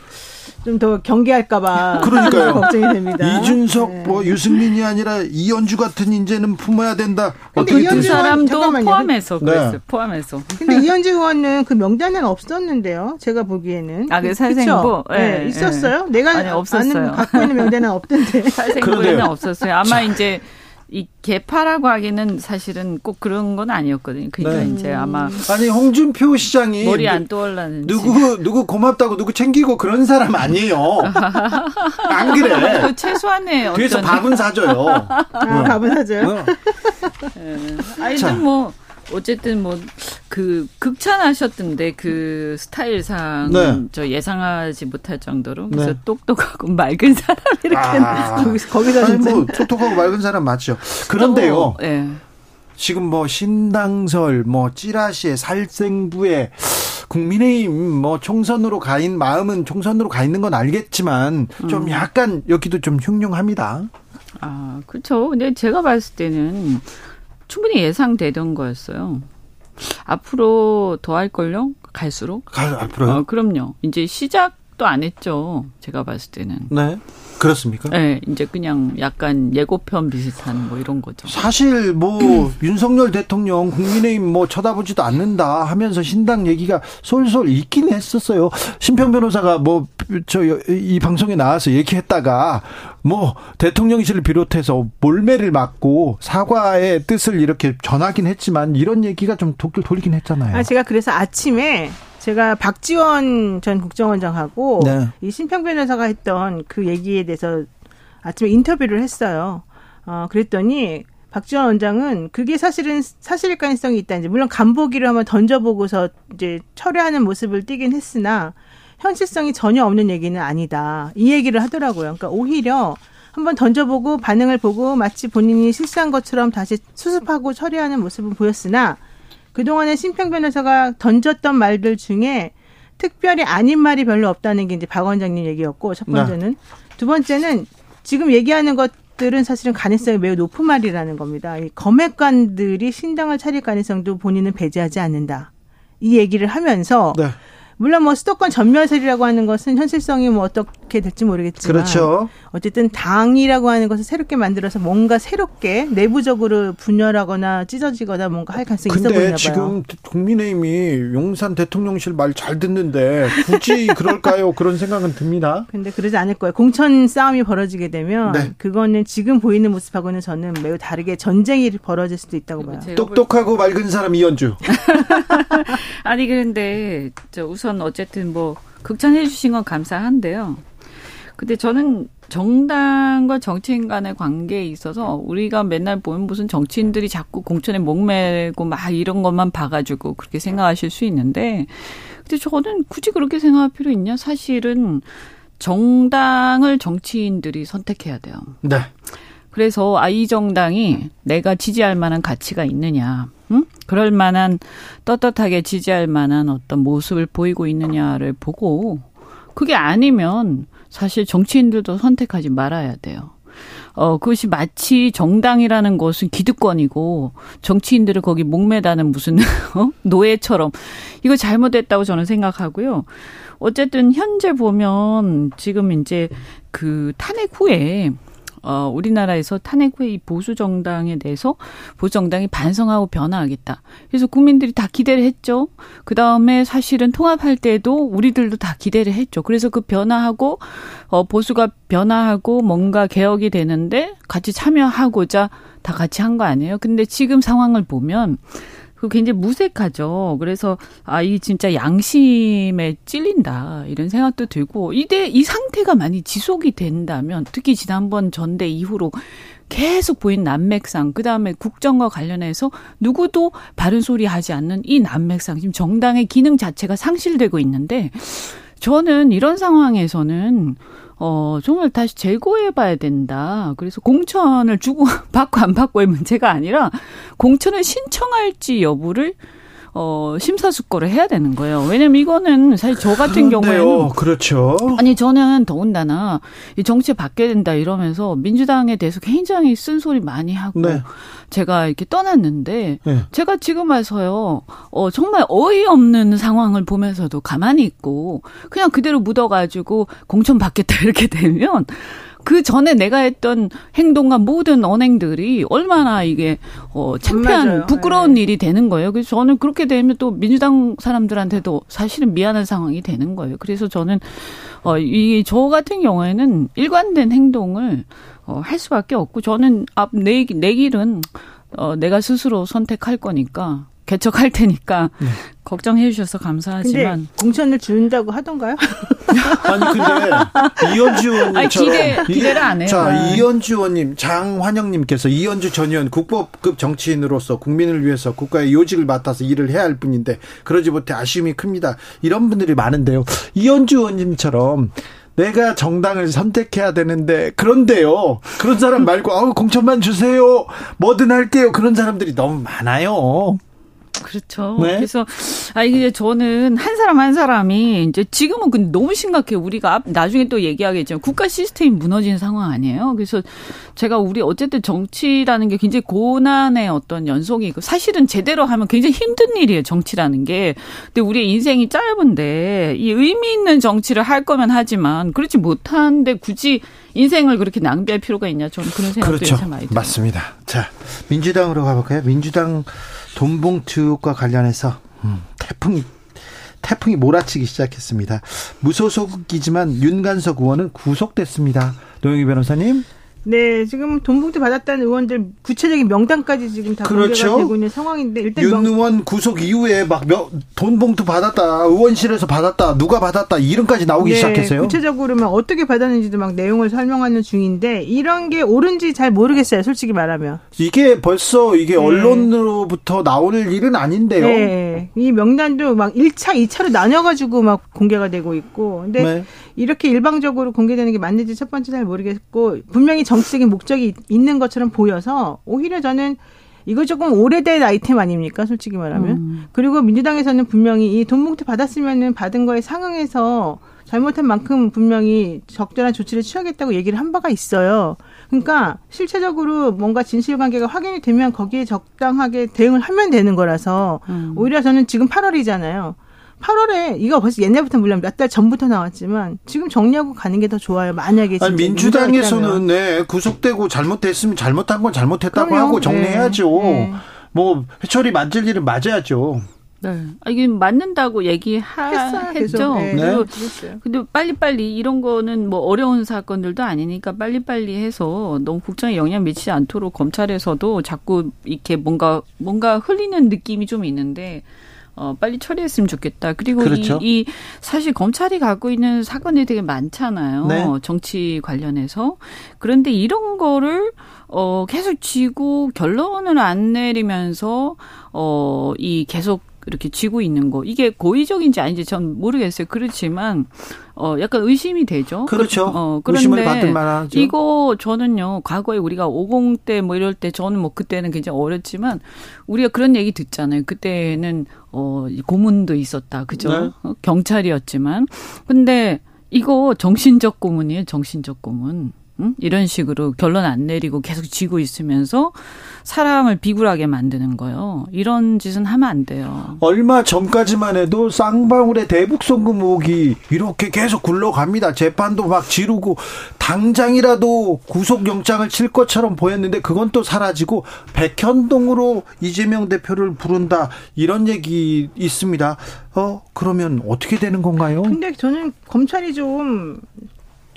좀 더 경계할까봐 그러니까요. 걱정이 됩니다. 이준석 네. 뭐 유승민이 아니라 이현주 같은 인재는 품어야 된다. 근데 어떻게 이현주 그 들으세요? 사람도 잠깐만요. 포함해서 네. 그랬어요. 포함해서. 근데 이현주 의원은 그 명단에는 없었는데요. 제가 보기에는. 아, 그 그쵸? 살생부? 네, 예, 있었어요? 내가 아니, 없었어요. 아는 갖고 있는 명단은 없던데. 살생부에는. 없었어요. 아마 이제 이 개파라고 하기는 사실은 꼭 그런 건 아니었거든요. 그러니까 네. 이제 아마 아니 홍준표 시장이 머리 안 떠올랐는지. 누구 누구 고맙다고 누구 챙기고 그런 사람 아니에요. 안 그래. 그 최소한의 뒤에서 밥은 사줘요. 아, 밥은 사줘요? 어. 아니 자. 뭐 어쨌든 뭐 그 극찬하셨던데 그 스타일상 네. 저 예상하지 못할 정도로 그래서 네. 똑똑하고 맑은 사람 이렇게 아, 거기서, 거기서 아니 진짜. 뭐 똑똑하고 맑은 사람 맞죠. 그런데요. 예. 지금 뭐 신당설, 뭐 찌라시에 살생부에 국민의힘 뭐 총선으로 가인 마음은 총선으로 가 있는 건 알겠지만 좀 음. 약간 여기도 좀 흉흉합니다. 아, 그렇죠. 근데 제가 봤을 때는 충분히 예상되던 거였어요. 앞으로 더 할걸요? 갈수록? 가, 앞으로요? 어, 그럼요. 이제 시작 도 안 했죠. 제가 봤을 때는. 네. 그렇습니까? 네, 이제 그냥 약간 예고편 비슷한 뭐 이런 거죠. 사실 뭐 윤석열 대통령 국민의힘 뭐 쳐다보지도 않는다 하면서 신당 얘기가 솔솔 있긴 했었어요. 심평 변호사가 뭐 저 이 방송에 나와서 얘기했다가 뭐 대통령실을 비롯해서 몰매를 맞고 사과의 뜻을 이렇게 전하긴 했지만 이런 얘기가 좀 돌, 돌리긴 했잖아요. 아, 제가 그래서 아침에 제가 박지원 전 국정원장하고 네. 이 신평 변호사가 했던 그 얘기에 대해서 아침에 인터뷰를 했어요. 어, 그랬더니 박지원 원장은 그게 사실은 사실일 가능성이 있다. 이제 물론 간보기를 한번 던져보고서 이제 철회하는 모습을 띠긴 했으나 현실성이 전혀 없는 얘기는 아니다. 이 얘기를 하더라고요. 그러니까 오히려 한번 던져보고 반응을 보고 마치 본인이 실수한 것처럼 다시 수습하고 처리하는 모습은 보였으나 그동안에 심평 변호사가 던졌던 말들 중에 특별히 아닌 말이 별로 없다는 게 이제 박 원장님 얘기였고 첫 번째는 두 번째는 지금 얘기하는 것들은 사실은 가능성이 매우 높은 말이라는 겁니다. 이 검핵관들이 신당을 차릴 가능성도 본인은 배제하지 않는다. 이 얘기를 하면서 네. 물론 뭐 수도권 전멸설이라고 하는 것은 현실성이 뭐 어떻게 될지 모르겠지만 그렇죠. 어쨌든 당이라고 하는 것을 새롭게 만들어서 뭔가 새롭게 내부적으로 분열하거나 찢어지거나 뭔가 할 가능성이 있어 보이나 근데 봐요. 지금 국민의힘이 용산 대통령실 말 잘 듣는데 굳이 그럴까요? 그런 생각은 듭니다. 근데 그러지 않을 거예요. 공천 싸움이 벌어지게 되면 네. 그거는 지금 보이는 모습하고는 저는 매우 다르게 전쟁이 벌어질 수도 있다고 봐요. 똑똑하고 맑은 사람 이현주. 아니 그런데 저 우선 어쨌든 뭐 극찬해 주신 건 감사한데요. 근데 저는 정당과 정치인 간의 관계에 있어서 우리가 맨날 보면 무슨 정치인들이 자꾸 공천에 목매고 막 이런 것만 봐가지고 그렇게 생각하실 수 있는데 근데 저는 굳이 그렇게 생각할 필요 있냐? 사실은 정당을 정치인들이 선택해야 돼요. 네. 그래서 아 이 정당이 내가 지지할 만한 가치가 있느냐, 응? 그럴 만한 떳떳하게 지지할 만한 어떤 모습을 보이고 있느냐를 보고 그게 아니면 사실 정치인들도 선택하지 말아야 돼요. 어, 그것이 마치 정당이라는 것은 기득권이고 정치인들을 거기 목매다는 무슨 어? 노예처럼 이거 잘못됐다고 저는 생각하고요. 어쨌든 현재 보면 지금 이제 그 탄핵 후에 어, 우리나라에서 탄핵 후에 이 보수 정당에 대해서 보수 정당이 반성하고 변화하겠다. 그래서 국민들이 다 기대를 했죠. 그 다음에 사실은 통합할 때도 우리들도 다 기대를 했죠. 그래서 그 변화하고 어, 보수가 변화하고 뭔가 개혁이 되는데 같이 참여하고자 다 같이 한 거 아니에요. 근데 지금 상황을 보면 그 굉장히 무색하죠. 그래서 아, 이 진짜 양심에 찔린다 이런 생각도 들고 이대 이 상태가 많이 지속이 된다면 특히 지난번 전대 이후로 계속 보인 난맥상 그 다음에 국정과 관련해서 누구도 바른 소리 하지 않는 이 난맥상 지금 정당의 기능 자체가 상실되고 있는데 저는 이런 상황에서는 어, 정말 다시 재고해 봐야 된다. 그래서 공천을 주고 받고 안 받고의 문제가 아니라 공천을 신청할지 여부를 어, 심사숙고를 해야 되는 거예요. 왜냐면 이거는 사실 저 같은 그런데요. 경우에는 그렇죠. 아니 저는 더군다나 이 정치 바뀌어야 된다 이러면서 민주당에 대해서 굉장히 쓴소리 많이 하고 네. 제가 이렇게 떠났는데 네. 제가 지금 와서요 어 정말 어이없는 상황을 보면서도 가만히 있고 그냥 그대로 묻어 가지고 공천 받겠다 이렇게 되면 그 전에 내가 했던 행동과 모든 언행들이 얼마나 이게 어 창피한 맞아요. 부끄러운 네. 일이 되는 거예요. 그래서 저는 그렇게 되면 또 민주당 사람들한테도 사실은 미안한 상황이 되는 거예요. 그래서 저는 어이 저 같은 경우에는 일관된 행동을 어, 할 수밖에 없고 저는 앞내 내 길은 어, 내가 스스로 선택할 거니까 개척할 테니까 네. 걱정해 주셔서 감사하지만 공천을 준다고 하던가요? 아니 근데 이현주 의원님처럼 아니, 기대- 이- 기대를 안 해요. 자 네. 이현주 의원님 장환영님께서 이현주 전 의원 국법급 정치인으로서 국민을 위해서 국가의 요직을 맡아서 일을 해야 할 뿐인데 그러지 못해 아쉬움이 큽니다. 이런 분들이 많은데요. 이현주 의원님처럼 내가 정당을 선택해야 되는데 그런데요 그런 사람 말고 아우 공천만 주세요 뭐든 할게요 그런 사람들이 너무 많아요. 그렇죠. 네. 그래서 아 이게 저는 한 사람 한 사람이 이제 지금은 근데 너무 심각해. 요 우리가 앞- 나중에 또 얘기하겠지만 국가 시스템이 무너지는 상황 아니에요. 그래서 제가 우리 어쨌든 정치라는 게 굉장히 고난의 어떤 연속이 고 사실은 제대로 하면 굉장히 힘든 일이에요. 정치라는 게. 근데 우리의 인생이 짧은데 이 의미 있는 정치를 할 거면 하지만 그렇지 못하는데 굳이 인생을 그렇게 낭비할 필요가 있냐 저는 그런 생각도 그렇죠. 참 많이 들어요. 맞습니다. 자, 민주당으로 가볼까요? 민주당 돈봉투 의혹과 관련해서 음, 태풍이 태풍이 몰아치기 시작했습니다. 무소속이지만 윤관석 의원은 구속됐습니다. 노영희 변호사님. 네, 지금 돈봉투 받았다는 의원들 구체적인 명단까지 지금 다 그렇죠. 공개가 되고 있는 상황인데 일단 윤 명, 의원 구속 이후에 막 돈봉투 받았다, 의원실에서 받았다, 누가 받았다 이름까지 나오기 네, 시작했어요. 구체적으로 막 어떻게 받았는지도 막 내용을 설명하는 중인데 이런 게 옳은지 잘 모르겠어요. 솔직히 말하면. 이게 벌써 이게 네. 언론으로부터 나올 일은 아닌데요. 네. 이 명단도 막 1차, 2차로 나눠가지고 막 공개가 되고 있고. 근데 네. 이렇게 일방적으로 공개되는 게 맞는지 첫 번째 잘 모르겠고, 분명히 정 치적인 목적이 있는 것처럼 보여서, 오히려 저는 이거 조금 오래된 아이템 아닙니까? 솔직히 말하면. 음. 그리고 민주당에서는 분명히 이 돈봉투 받았으면은 받은 거에 상응해서 잘못한 만큼 분명히 적절한 조치를 취하겠다고 얘기를 한 바가 있어요. 그러니까 실체적으로 뭔가 진실 관계가 확인이 되면 거기에 적당하게 대응을 하면 되는 거라서 음. 오히려 저는 지금 8월이잖아요. 8월에 이거 벌써 옛날부터 물론 몇 달 전부터 나왔지만 지금 정리하고 가는 게 더 좋아요. 만약에 아니, 민주당에서는. 네, 구속되고 잘못됐으면 잘못한 건 잘못했다고 그럼요. 하고 정리해야죠. 네, 네. 뭐 해철이 맞을 일은 맞아야죠. 네. 아, 이게 맞는다고 얘기했죠. 네. 그리고 그랬어요. 근데 빨리빨리 이런 거는 뭐 어려운 사건들도 아니니까 빨리빨리 해서 너무 국정에 영향 미치지 않도록 검찰에서도 자꾸 이렇게 뭔가 뭔가 흘리는 느낌이 좀 있는데 어 빨리 처리했으면 좋겠다. 그리고 그렇죠. 이, 이 사실 검찰이 갖고 있는 사건이 되게 많잖아요. 네. 정치 관련해서. 그런데 이런 거를 어 계속 쥐고 결론을 안 내리면서 어 이 계속 이렇게 쥐고 있는 거 이게 고의적인지 아닌지 전 모르겠어요. 그렇지만 어 약간 의심이 되죠. 그렇죠. 어, 그런데 받을 만하죠. 이거 저는요 과거에 우리가 50 때 뭐 이럴 때 저는 뭐 그때는 굉장히 어렸지만 우리가 그런 얘기 듣잖아요. 그때는 어 고문도 있었다, 그죠? 네. 어, 경찰이었지만 근데 이거 정신적 고문이에요. 정신적 고문. 응? 이런 식으로 결론 안 내리고 계속 쥐고 있으면서 사람을 비굴하게 만드는 거예요. 이런 짓은 하면 안 돼요. 얼마 전까지만 해도 쌍방울의 대북 송금 의혹이 이렇게 계속 굴러갑니다. 재판도 막 지르고 당장이라도 구속영장을 칠 것처럼 보였는데 그건 또 사라지고 백현동으로 이재명 대표를 부른다 이런 얘기 있습니다. 어 그러면 어떻게 되는 건가요? 근데 저는 검찰이 좀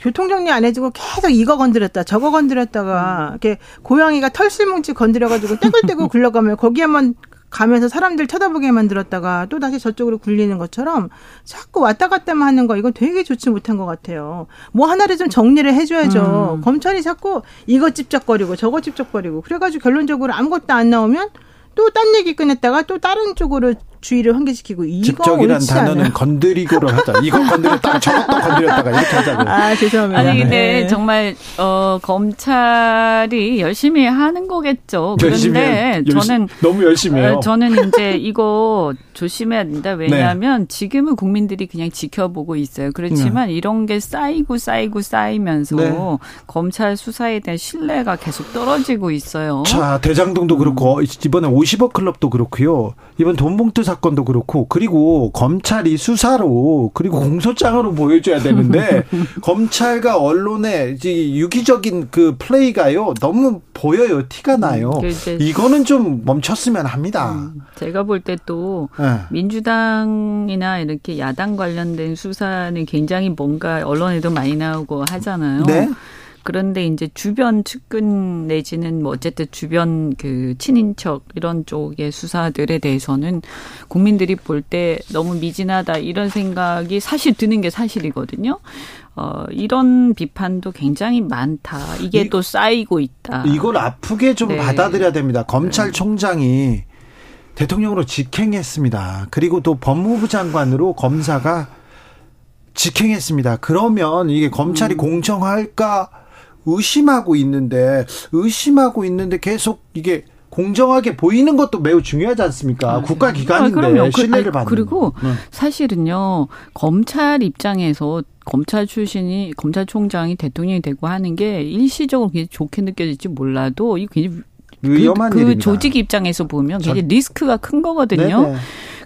교통정리 안 해주고 계속 이거 건드렸다 저거 건드렸다가 이렇게 고양이가 털실뭉치 건드려가지고 떼굴떼굴 굴러가면 거기에만 가면서 사람들 쳐다보게 만들었다가 또 다시 저쪽으로 굴리는 것처럼 자꾸 왔다 갔다만 하는 거 이건 되게 좋지 못한 것 같아요. 뭐 하나를 좀 정리를 해줘야죠. 음. 검찰이 자꾸 이거 찝쩍거리고 저거 찝쩍거리고 그래가지고 결론적으로 아무것도 안 나오면 또 딴 얘기 꺼냈다가 또 다른 쪽으로 주의를 환기시키고 이거 직접이란 옳지 단어는 않아요. 건드리고를 하자. 이거 건드렸다가 저것도 건드렸다가 이렇게 하자고. 아 죄송합니다. 아니 근데 네. 정말 어 검찰이 열심히 하는 거겠죠. 열심히 그런데 해. 열심- 저는 너무 열심히 해요. 어, 저는 이제 이거 조심해야 된다. 왜냐하면 지금은 국민들이 그냥 지켜보고 있어요. 그렇지만 이런 게 쌓이고 쌓이고 쌓이면서 네. 검찰 수사에 대한 신뢰가 계속 떨어지고 있어요. 자, 대장동도 그렇고 이번에 50억 클럽도 그렇고요. 이번 돈봉투 사건도 그렇고 그리고 검찰이 수사로 그리고 공소장으로 보여줘야 되는데 검찰과 언론의 이 유기적인 그 플레이가요 너무 보여요 티가 나요. 그 이제- 이거는 좀 멈췄으면 합니다. 제가 볼 때또 네. 민주당이나 이렇게 야당 관련된 수사는 굉장히 뭔가 언론에도 많이 나오고 하잖아요. 네. 그런데 이제 주변 측근 내지는 뭐 어쨌든 주변 그 친인척 이런 쪽의 수사들에 대해서는 국민들이 볼 때 너무 미진하다 이런 생각이 사실 드는 게 사실이거든요. 어, 이런 비판도 굉장히 많다. 이게 이- 또 쌓이고 있다. 이걸 아프게 좀 네. 받아들여야 됩니다. 검찰총장이 대통령으로 직행했습니다. 그리고 또 법무부 장관으로 검사가 직행했습니다. 그러면 이게 검찰이 음. 공정할까 의심하고 있는데 의심하고 있는데 계속 이게 공정하게 보이는 것도 매우 중요하지 않습니까? 국가 기관인데 아. 그- 신뢰를 받는 그리고 거. 네. 사실은요 검찰 입장에서 검찰 출신이 검찰총장이 대통령이 되고 하는 게 일시적으로 굉장히 좋게 느껴질지 몰라도 이 굉장히 위험한 그, 그. 조직 입장에서 보면 굉장히 리스크가 큰 거거든요. 네네.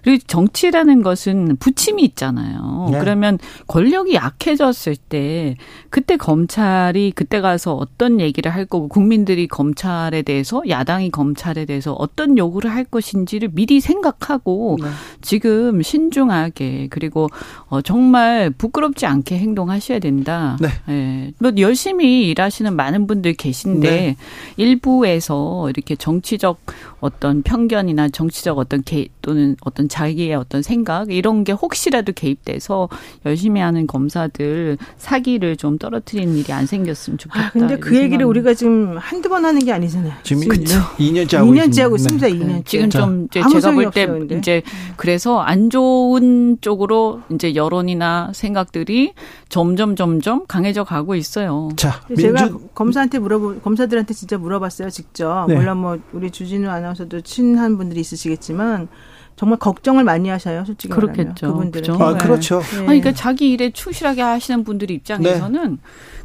그리고 정치라는 것은 부침이 있잖아요. 네. 그러면 권력이 약해졌을 때 그때 검찰이 그때 가서 어떤 얘기를 할 거고 국민들이 검찰에 대해서 야당이 검찰에 대해서 어떤 요구를 할 것인지를 미리 생각하고 네. 지금 신중하게 그리고 어, 정말 부끄럽지 않게 행동하셔야 된다. 네. 예. 뭐 열심히 일하시는 많은 분들 계신데 네. 일부에서 이렇게 정치적 어떤 편견이나 정치적 어떤 개 또는 어떤 자기의 어떤 생각 이런 게 혹시라도 개입돼서 열심히 하는 검사들 사기를 좀 떨어뜨리는 일이 안 생겼으면 좋겠다. 아, 근데 그 얘기를 생각은. 우리가 지금 한두 번 하는 게 아니잖아요. 지금 그쵸. 2년째 하고 2년째 하고 있습니다. 네. 2년째. 지금 좀 이제 제가 볼 때. 이제 그래서 안 좋은 쪽으로 이제 여론이나 생각들이 점점 점점 강해져 가고 있어요. 자, 제가 민주 검사한테 물어보 검사들한테 진짜 물어봤어요 직접 네. 물론 뭐 우리 주진우 아나운서도 친한 분들이 있으시겠지만 정말 걱정을 많이 하셔요 솔직히 그렇겠죠. 그분들은? 아, 네. 그렇죠. 네. 아니, 그러니까 자기 일에 충실하게 하시는 분들 입장에서는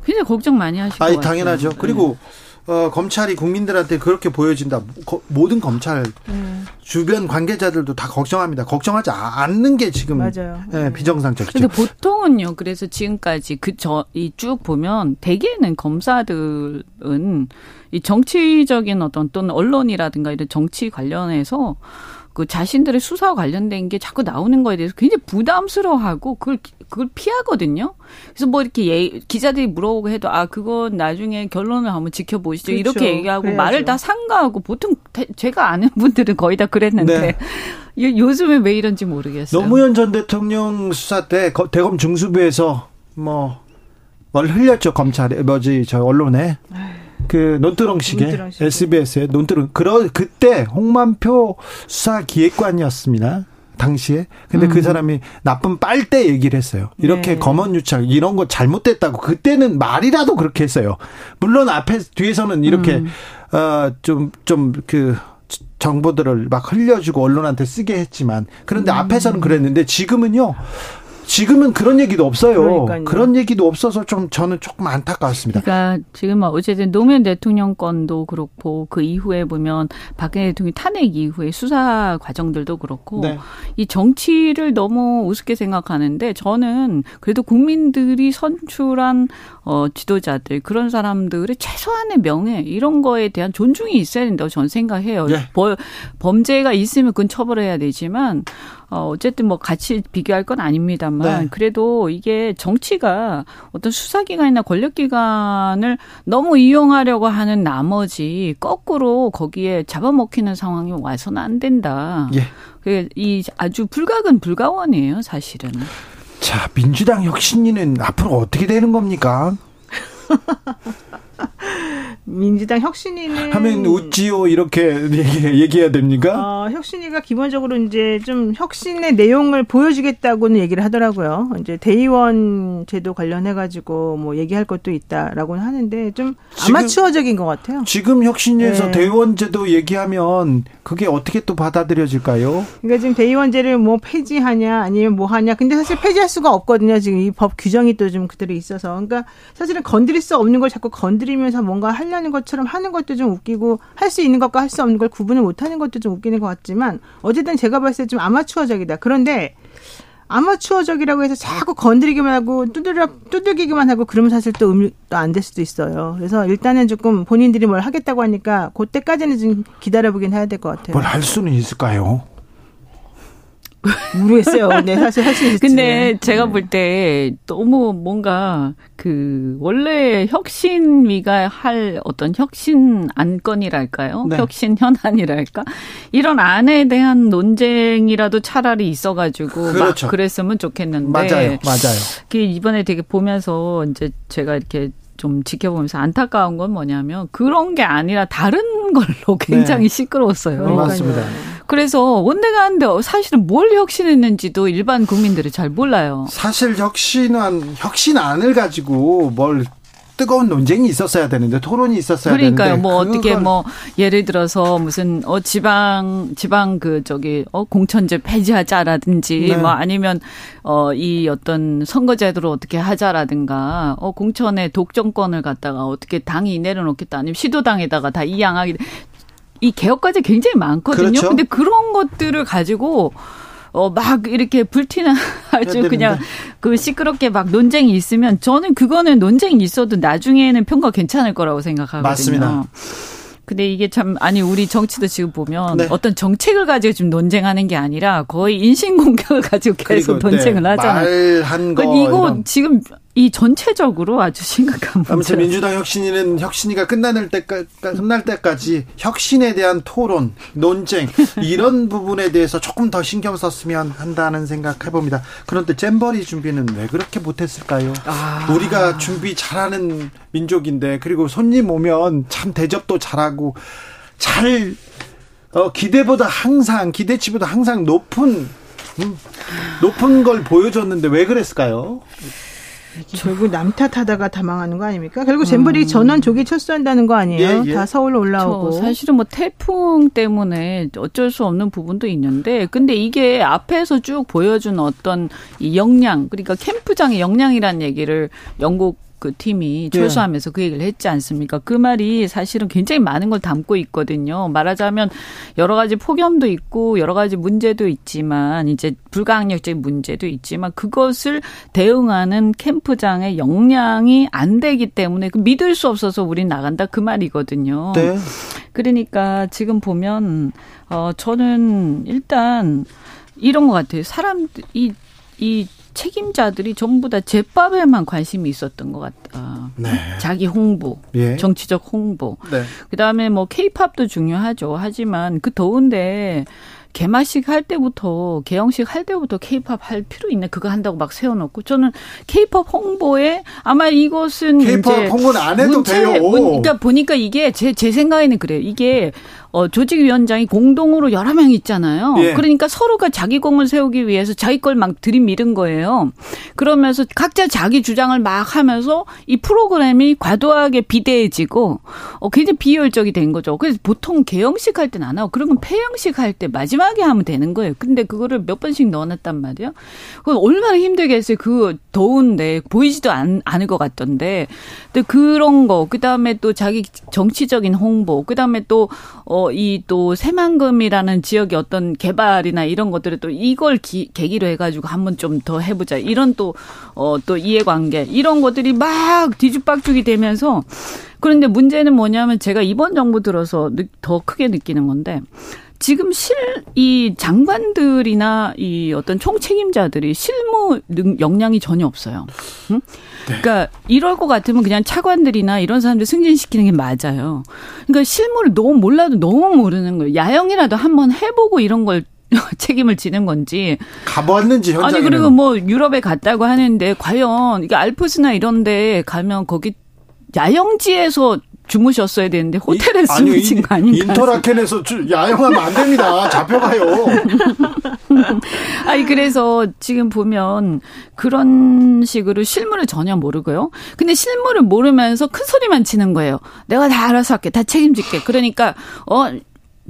굉장히 걱정 많이 하실 것 아니 같아요. 당연하죠. 네. 그리고 어, 검찰이 국민들한테 그렇게 보여진다. 거- 모든 검찰 음. 주변 관계자들도 다 걱정합니다. 걱정하지 아- 않는 게 지금 맞아요. 예, 비정상적이죠. 근데 보통은요. 그래서 지금까지 그 저 이 쭉 보면 대개는 검사들은 이 정치적인 어떤 또는 언론이라든가 이런 정치 관련해서 그 자신들의 수사와 관련된 게 자꾸 나오는 거에 대해서 굉장히 부담스러워하고 그걸 그걸 피하거든요. 그래서 뭐 이렇게 예, 기자들이 물어보고 해도 아 그건 나중에 결론을 한번 지켜보시죠. 그렇죠. 이렇게 얘기하고 그래야죠. 말을 다 상가하고 보통 대- 제가 아는 분들은 거의 다 그랬는데 네. 요- 요즘에 왜 이런지 모르겠어요. 노무현 전 대통령 수사 때 거- 대검 중수부에서 뭐 뭘 흘렸죠 검찰에 뭐지 저 언론에 그 논두렁식에 논두렁식에. SBS에 논두렁 그러 그때 홍만표 수사 기획관이었습니다. 당시에 근데 그 사람이 나쁜 빨대 얘기를 했어요. 이렇게 네. 검언 유착 이런 거 잘못됐다고 그때는 말이라도 그렇게 했어요. 물론 앞에 뒤에서는 이렇게 어, 어좀 좀 그 정보들을 막 흘려주고 언론한테 쓰게 했지만 그런데 앞에서는 그랬는데 지금은요. 지금은 그런 얘기도 없어요. 그러니까요. 그런 얘기도 없어서 좀 저는 조금 안타까웠습니다. 그러니까 지금 어쨌든 노무현 대통령 건도 그렇고 그 이후에 보면 박근혜 대통령 탄핵 이후에 수사 과정들도 그렇고 네. 이 정치를 너무 우습게 생각하는데 저는 그래도 국민들이 선출한 어 지도자들 그런 사람들의 최소한의 명예 이런 거에 대한 존중이 있어야 된다고 저는 생각해요. 네. 버- 범죄가 있으면 그건 처벌해야 되지만 어 어쨌든 뭐 같이 비교할 건 아닙니다만 네. 그래도 이게 정치가 어떤 수사기관이나 권력기관을 너무 이용하려고 하는 나머지 거꾸로 거기에 잡아먹히는 상황이 와서는 안 된다. 예. 그이 아주 불가근 불가원이에요, 사실은. 자, 민주당 혁신위는 앞으로 어떻게 되는 겁니까? 민주당 혁신이는 하면 웃지요 이렇게 얘기, 얘기 해야 됩니까? 어, 혁신이가 기본적으로 이제 좀 혁신의 내용을 보여주겠다고는 얘기를 하더라고요. 이제 대의원 제도 관련해 가지고 뭐 얘기할 것도 있다라고는 하는데 좀 아마추어적인 것 같아요. 지금 혁신에서 네. 대의원 제도 얘기하면 그게 어떻게 또 받아들여질까요? 그러니까 지금 대의원제를 뭐 폐지하냐 아니면 뭐 하냐. 근데 사실 폐지할 수가 없거든요. 지금 이 법 규정이 또 좀 그대로 있어서. 그러니까 사실은 건드릴 수 없는 걸 자꾸 건드리면서 뭔가 하려 는 것처럼 하는 것도 좀 웃기고 할 수 있는 것과 할 수 없는 걸 구분을 못 하는 것도 좀 웃기는 것 같지만 어쨌든 제가 봤을 때 좀 아마추어적이다. 그런데 아마추어적이라고 해서 자꾸 건드리기만 하고 두드려 두들기기만 하고 그러면 사실 또 의미 또안 될 수도 있어요. 그래서 일단은 조금 본인들이 뭘 하겠다고 하니까 그때까지는 좀 기다려보긴 해야 될 것 같아요. 뭘 할 수는 있을까요? 모르겠어요. 네, 사실 할 수 있을지. 근데 제가 볼때 너무 뭔가 그 원래 혁신위가 할 어떤 혁신 안건이랄까요? 네. 혁신 현안이랄까? 이런 안에 대한 논쟁이라도 차라리 있어가지고 그렇죠. 막 그랬으면 좋겠는데 맞아요, 맞아요. 그 이번에 되게 보면서 이제 제가 이렇게 좀 지켜보면서 안타까운 건 뭐냐면 그런 게 아니라 다른 걸로 굉장히 네. 시끄러웠어요. 맞습니다. 그래서 원내가 하는데 사실은 뭘 혁신했는지도 일반 국민들이 잘 몰라요. 사실 혁신안 혁신안을 가지고 뭘 뜨거운 논쟁이 있었어야 되는데 토론이 있었어야 그러니까요. 되는데 뭐 어떻게 뭐 예를 들어서 무슨 어 지방 지방 그 저기 어 공천제 폐지하자라든지 네. 뭐 아니면 어 이 어떤 선거제도를 어떻게 하자라든가 어 공천의 독점권을 갖다가 어떻게 당이 내려놓겠다 아니면 시도당에다가 다 이양하기 이 개혁까지 굉장히 많거든요. 그렇죠. 근데 그런 것들을 가지고 어, 막 이렇게 불티나 아주. 그냥 그 시끄럽게 막 논쟁이 있으면 저는 그거는 논쟁이 있어도 나중에는 평가 괜찮을 거라고 생각하거든요. 맞습니다. 근데 이게 참 아니 우리 정치도 지금 보면 네. 어떤 정책을 가지고 지금 논쟁하는 게 아니라 거의 인신 공격을 가지고 계속 그리고, 논쟁을 네, 하잖아요. 말한 거 이거 이런. 지금 이 전체적으로 아주 심각한 아무튼 문제. 민주당 혁신위는 혁신위가 끝날 때까지 끝날 때까지 혁신에 대한 토론, 논쟁 이런 부분에 대해서 조금 더 신경 썼으면 한다는 생각 해봅니다. 그런데 잼버리 준비는 왜 그렇게 못했을까요? 우리가 준비 잘하는 민족인데 그리고 손님 오면 참 대접도 잘하고 잘 어, 기대보다 항상 기대치보다 항상 높은 음, 높은 걸 보여줬는데 왜 그랬을까요? 결국 남 탓하다가 다 망하는 거 아닙니까? 결국 잼버리 전원 조기 철수한다는 거 아니에요? 음. 예, 예. 다 서울로 올라오고. 그렇죠. 사실은 뭐 태풍 때문에 어쩔 수 없는 부분도 있는데 근데 이게 앞에서 쭉 보여준 어떤 이 역량 그러니까 캠프장의 역량이라는 얘기를 영국 그 팀이 네. 철수하면서 그 얘기를 했지 않습니까? 그 말이 사실은 굉장히 많은 걸 담고 있거든요. 말하자면 여러 가지 폭염도 있고 여러 가지 문제도 있지만 이제 불가항력적인 문제도 있지만 그것을 대응하는 캠프장의 역량이 안 되기 때문에 그 믿을 수 없어서 우린 나간다 그 말이거든요. 네. 그러니까 지금 보면 어 저는 일단 이런 것 같아요. 사람들 이, 이 책임자들이 전부 다 제밥에만 관심이 있었던 것 같다. 네. 자기 홍보, 예. 정치적 홍보. 네. 그다음에 뭐 케이팝도 중요하죠. 하지만 그 더운데 개막식 할 때부터 개영식 할 때부터 케이팝 할 필요 있네. 그거 한다고 막 세워놓고 저는 케이팝 홍보에 아마 이것은 이제 홍보는 안 해도 문제- 돼요. 문- 그러니까 보니까 이게 제제 생각에는 그래요. 이게 어, 조직위원장이 공동으로 여러 명 있잖아요. 예. 그러니까 서로가 자기 공을 세우기 위해서 자기 걸 막 들이밀은 거예요. 그러면서 각자 자기 주장을 막 하면서 이 프로그램이 과도하게 비대해지고 어, 굉장히 비효율적이 된 거죠. 그래서 보통 개영식 할 때는 안 하고 그러면 폐영식 할 때 마지막에 하면 되는 거예요. 근데 그거를 몇 번씩 넣어놨단 말이에요. 그건 얼마나 힘들겠어요. 그 더운데 보이지도 않, 않을 것 같던데. 근데 그런 거, 그 다음에 또 자기 정치적인 홍보, 그 다음에 또, 어, 이 또 새만금이라는 지역의 어떤 개발이나 이런 것들을 또 이걸 기, 계기로 해가지고 한번 좀 더 해보자. 이런 또, 어, 또 이해관계, 이런 것들이 막 뒤죽박죽이 되면서 그런데 문제는 뭐냐면 제가 이번 정부 들어서 느- 더 크게 느끼는 건데 지금 실, 이 장관들이나 이 어떤 총책임자들이 실무 능, 역량이 전혀 없어요. 응? 그러니까 이럴 것 같으면 그냥 차관들이나 이런 사람들 승진시키는 게 맞아요. 그러니까 실무를 너무 몰라도 너무 모르는 거예요. 야영이라도 한번 해보고 이런 걸 책임을 지는 건지. 가보았는지 현장에 아니 그리고 뭐 유럽에 갔다고 하는데 과연 이게 알프스나 이런데 가면 거기 야영지에서 주무셨어야 되는데 호텔에 아니요, 주무신 인- 거 아닌가? 인터라켄에서 주- 야영하면 안 됩니다. 잡혀가요. 아니 그래서 지금 보면 그런 식으로 실물을 전혀 모르고요. 근데 실물을 모르면서 큰 소리만 치는 거예요. 내가 다 알아서 할게. 다 책임질게. 그러니까 어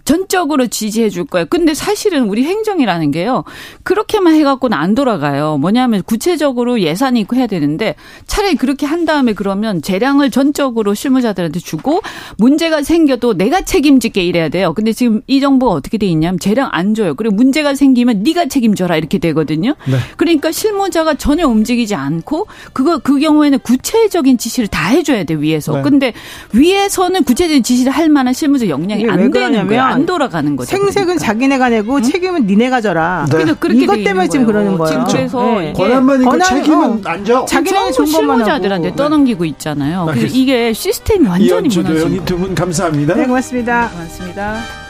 전적으로 지지해 줄 거예요. 근데 사실은 우리 행정이라는 게요. 그렇게만 해갖고는 안 돌아가요. 뭐냐면 구체적으로 예산이 있고 해야 되는데 차라리 그렇게 한 다음에 그러면 재량을 전적으로 실무자들한테 주고 문제가 생겨도 내가 책임질게 이래야 돼요. 근데 지금 이 정부가 어떻게 돼 있냐면 재량 안 줘요. 그리고 문제가 생기면 네가 책임져라 이렇게 되거든요. 그러니까 실무자가 전혀 움직이지 않고 그거 그 경우에는 구체적인 지시를 다 해줘야 돼 위에서. 네. 근데 위에서는 구체적인 지시를 할 만한 실무자 역량이 안왜 되는 거예요. 그러냐면 안 돌아가는 거죠. 생색은 그러니까. 자기네가 내고 책임은 니네가 져라. 네. 그래서 그렇게 이것 돼 때문에 지금. 그러는 거예요. 그래서 네. 이게 권한만 있고 권한- 책임은 어. 안 져. 자기네는 좋은 것만 실무자들한테. 떠넘기고 있잖아요. 그래서 알겠습니다. 이게 시스템이 완전히 무너진 거예요. 두분 감사합니다. 네, 고맙습니다. 고맙습니다.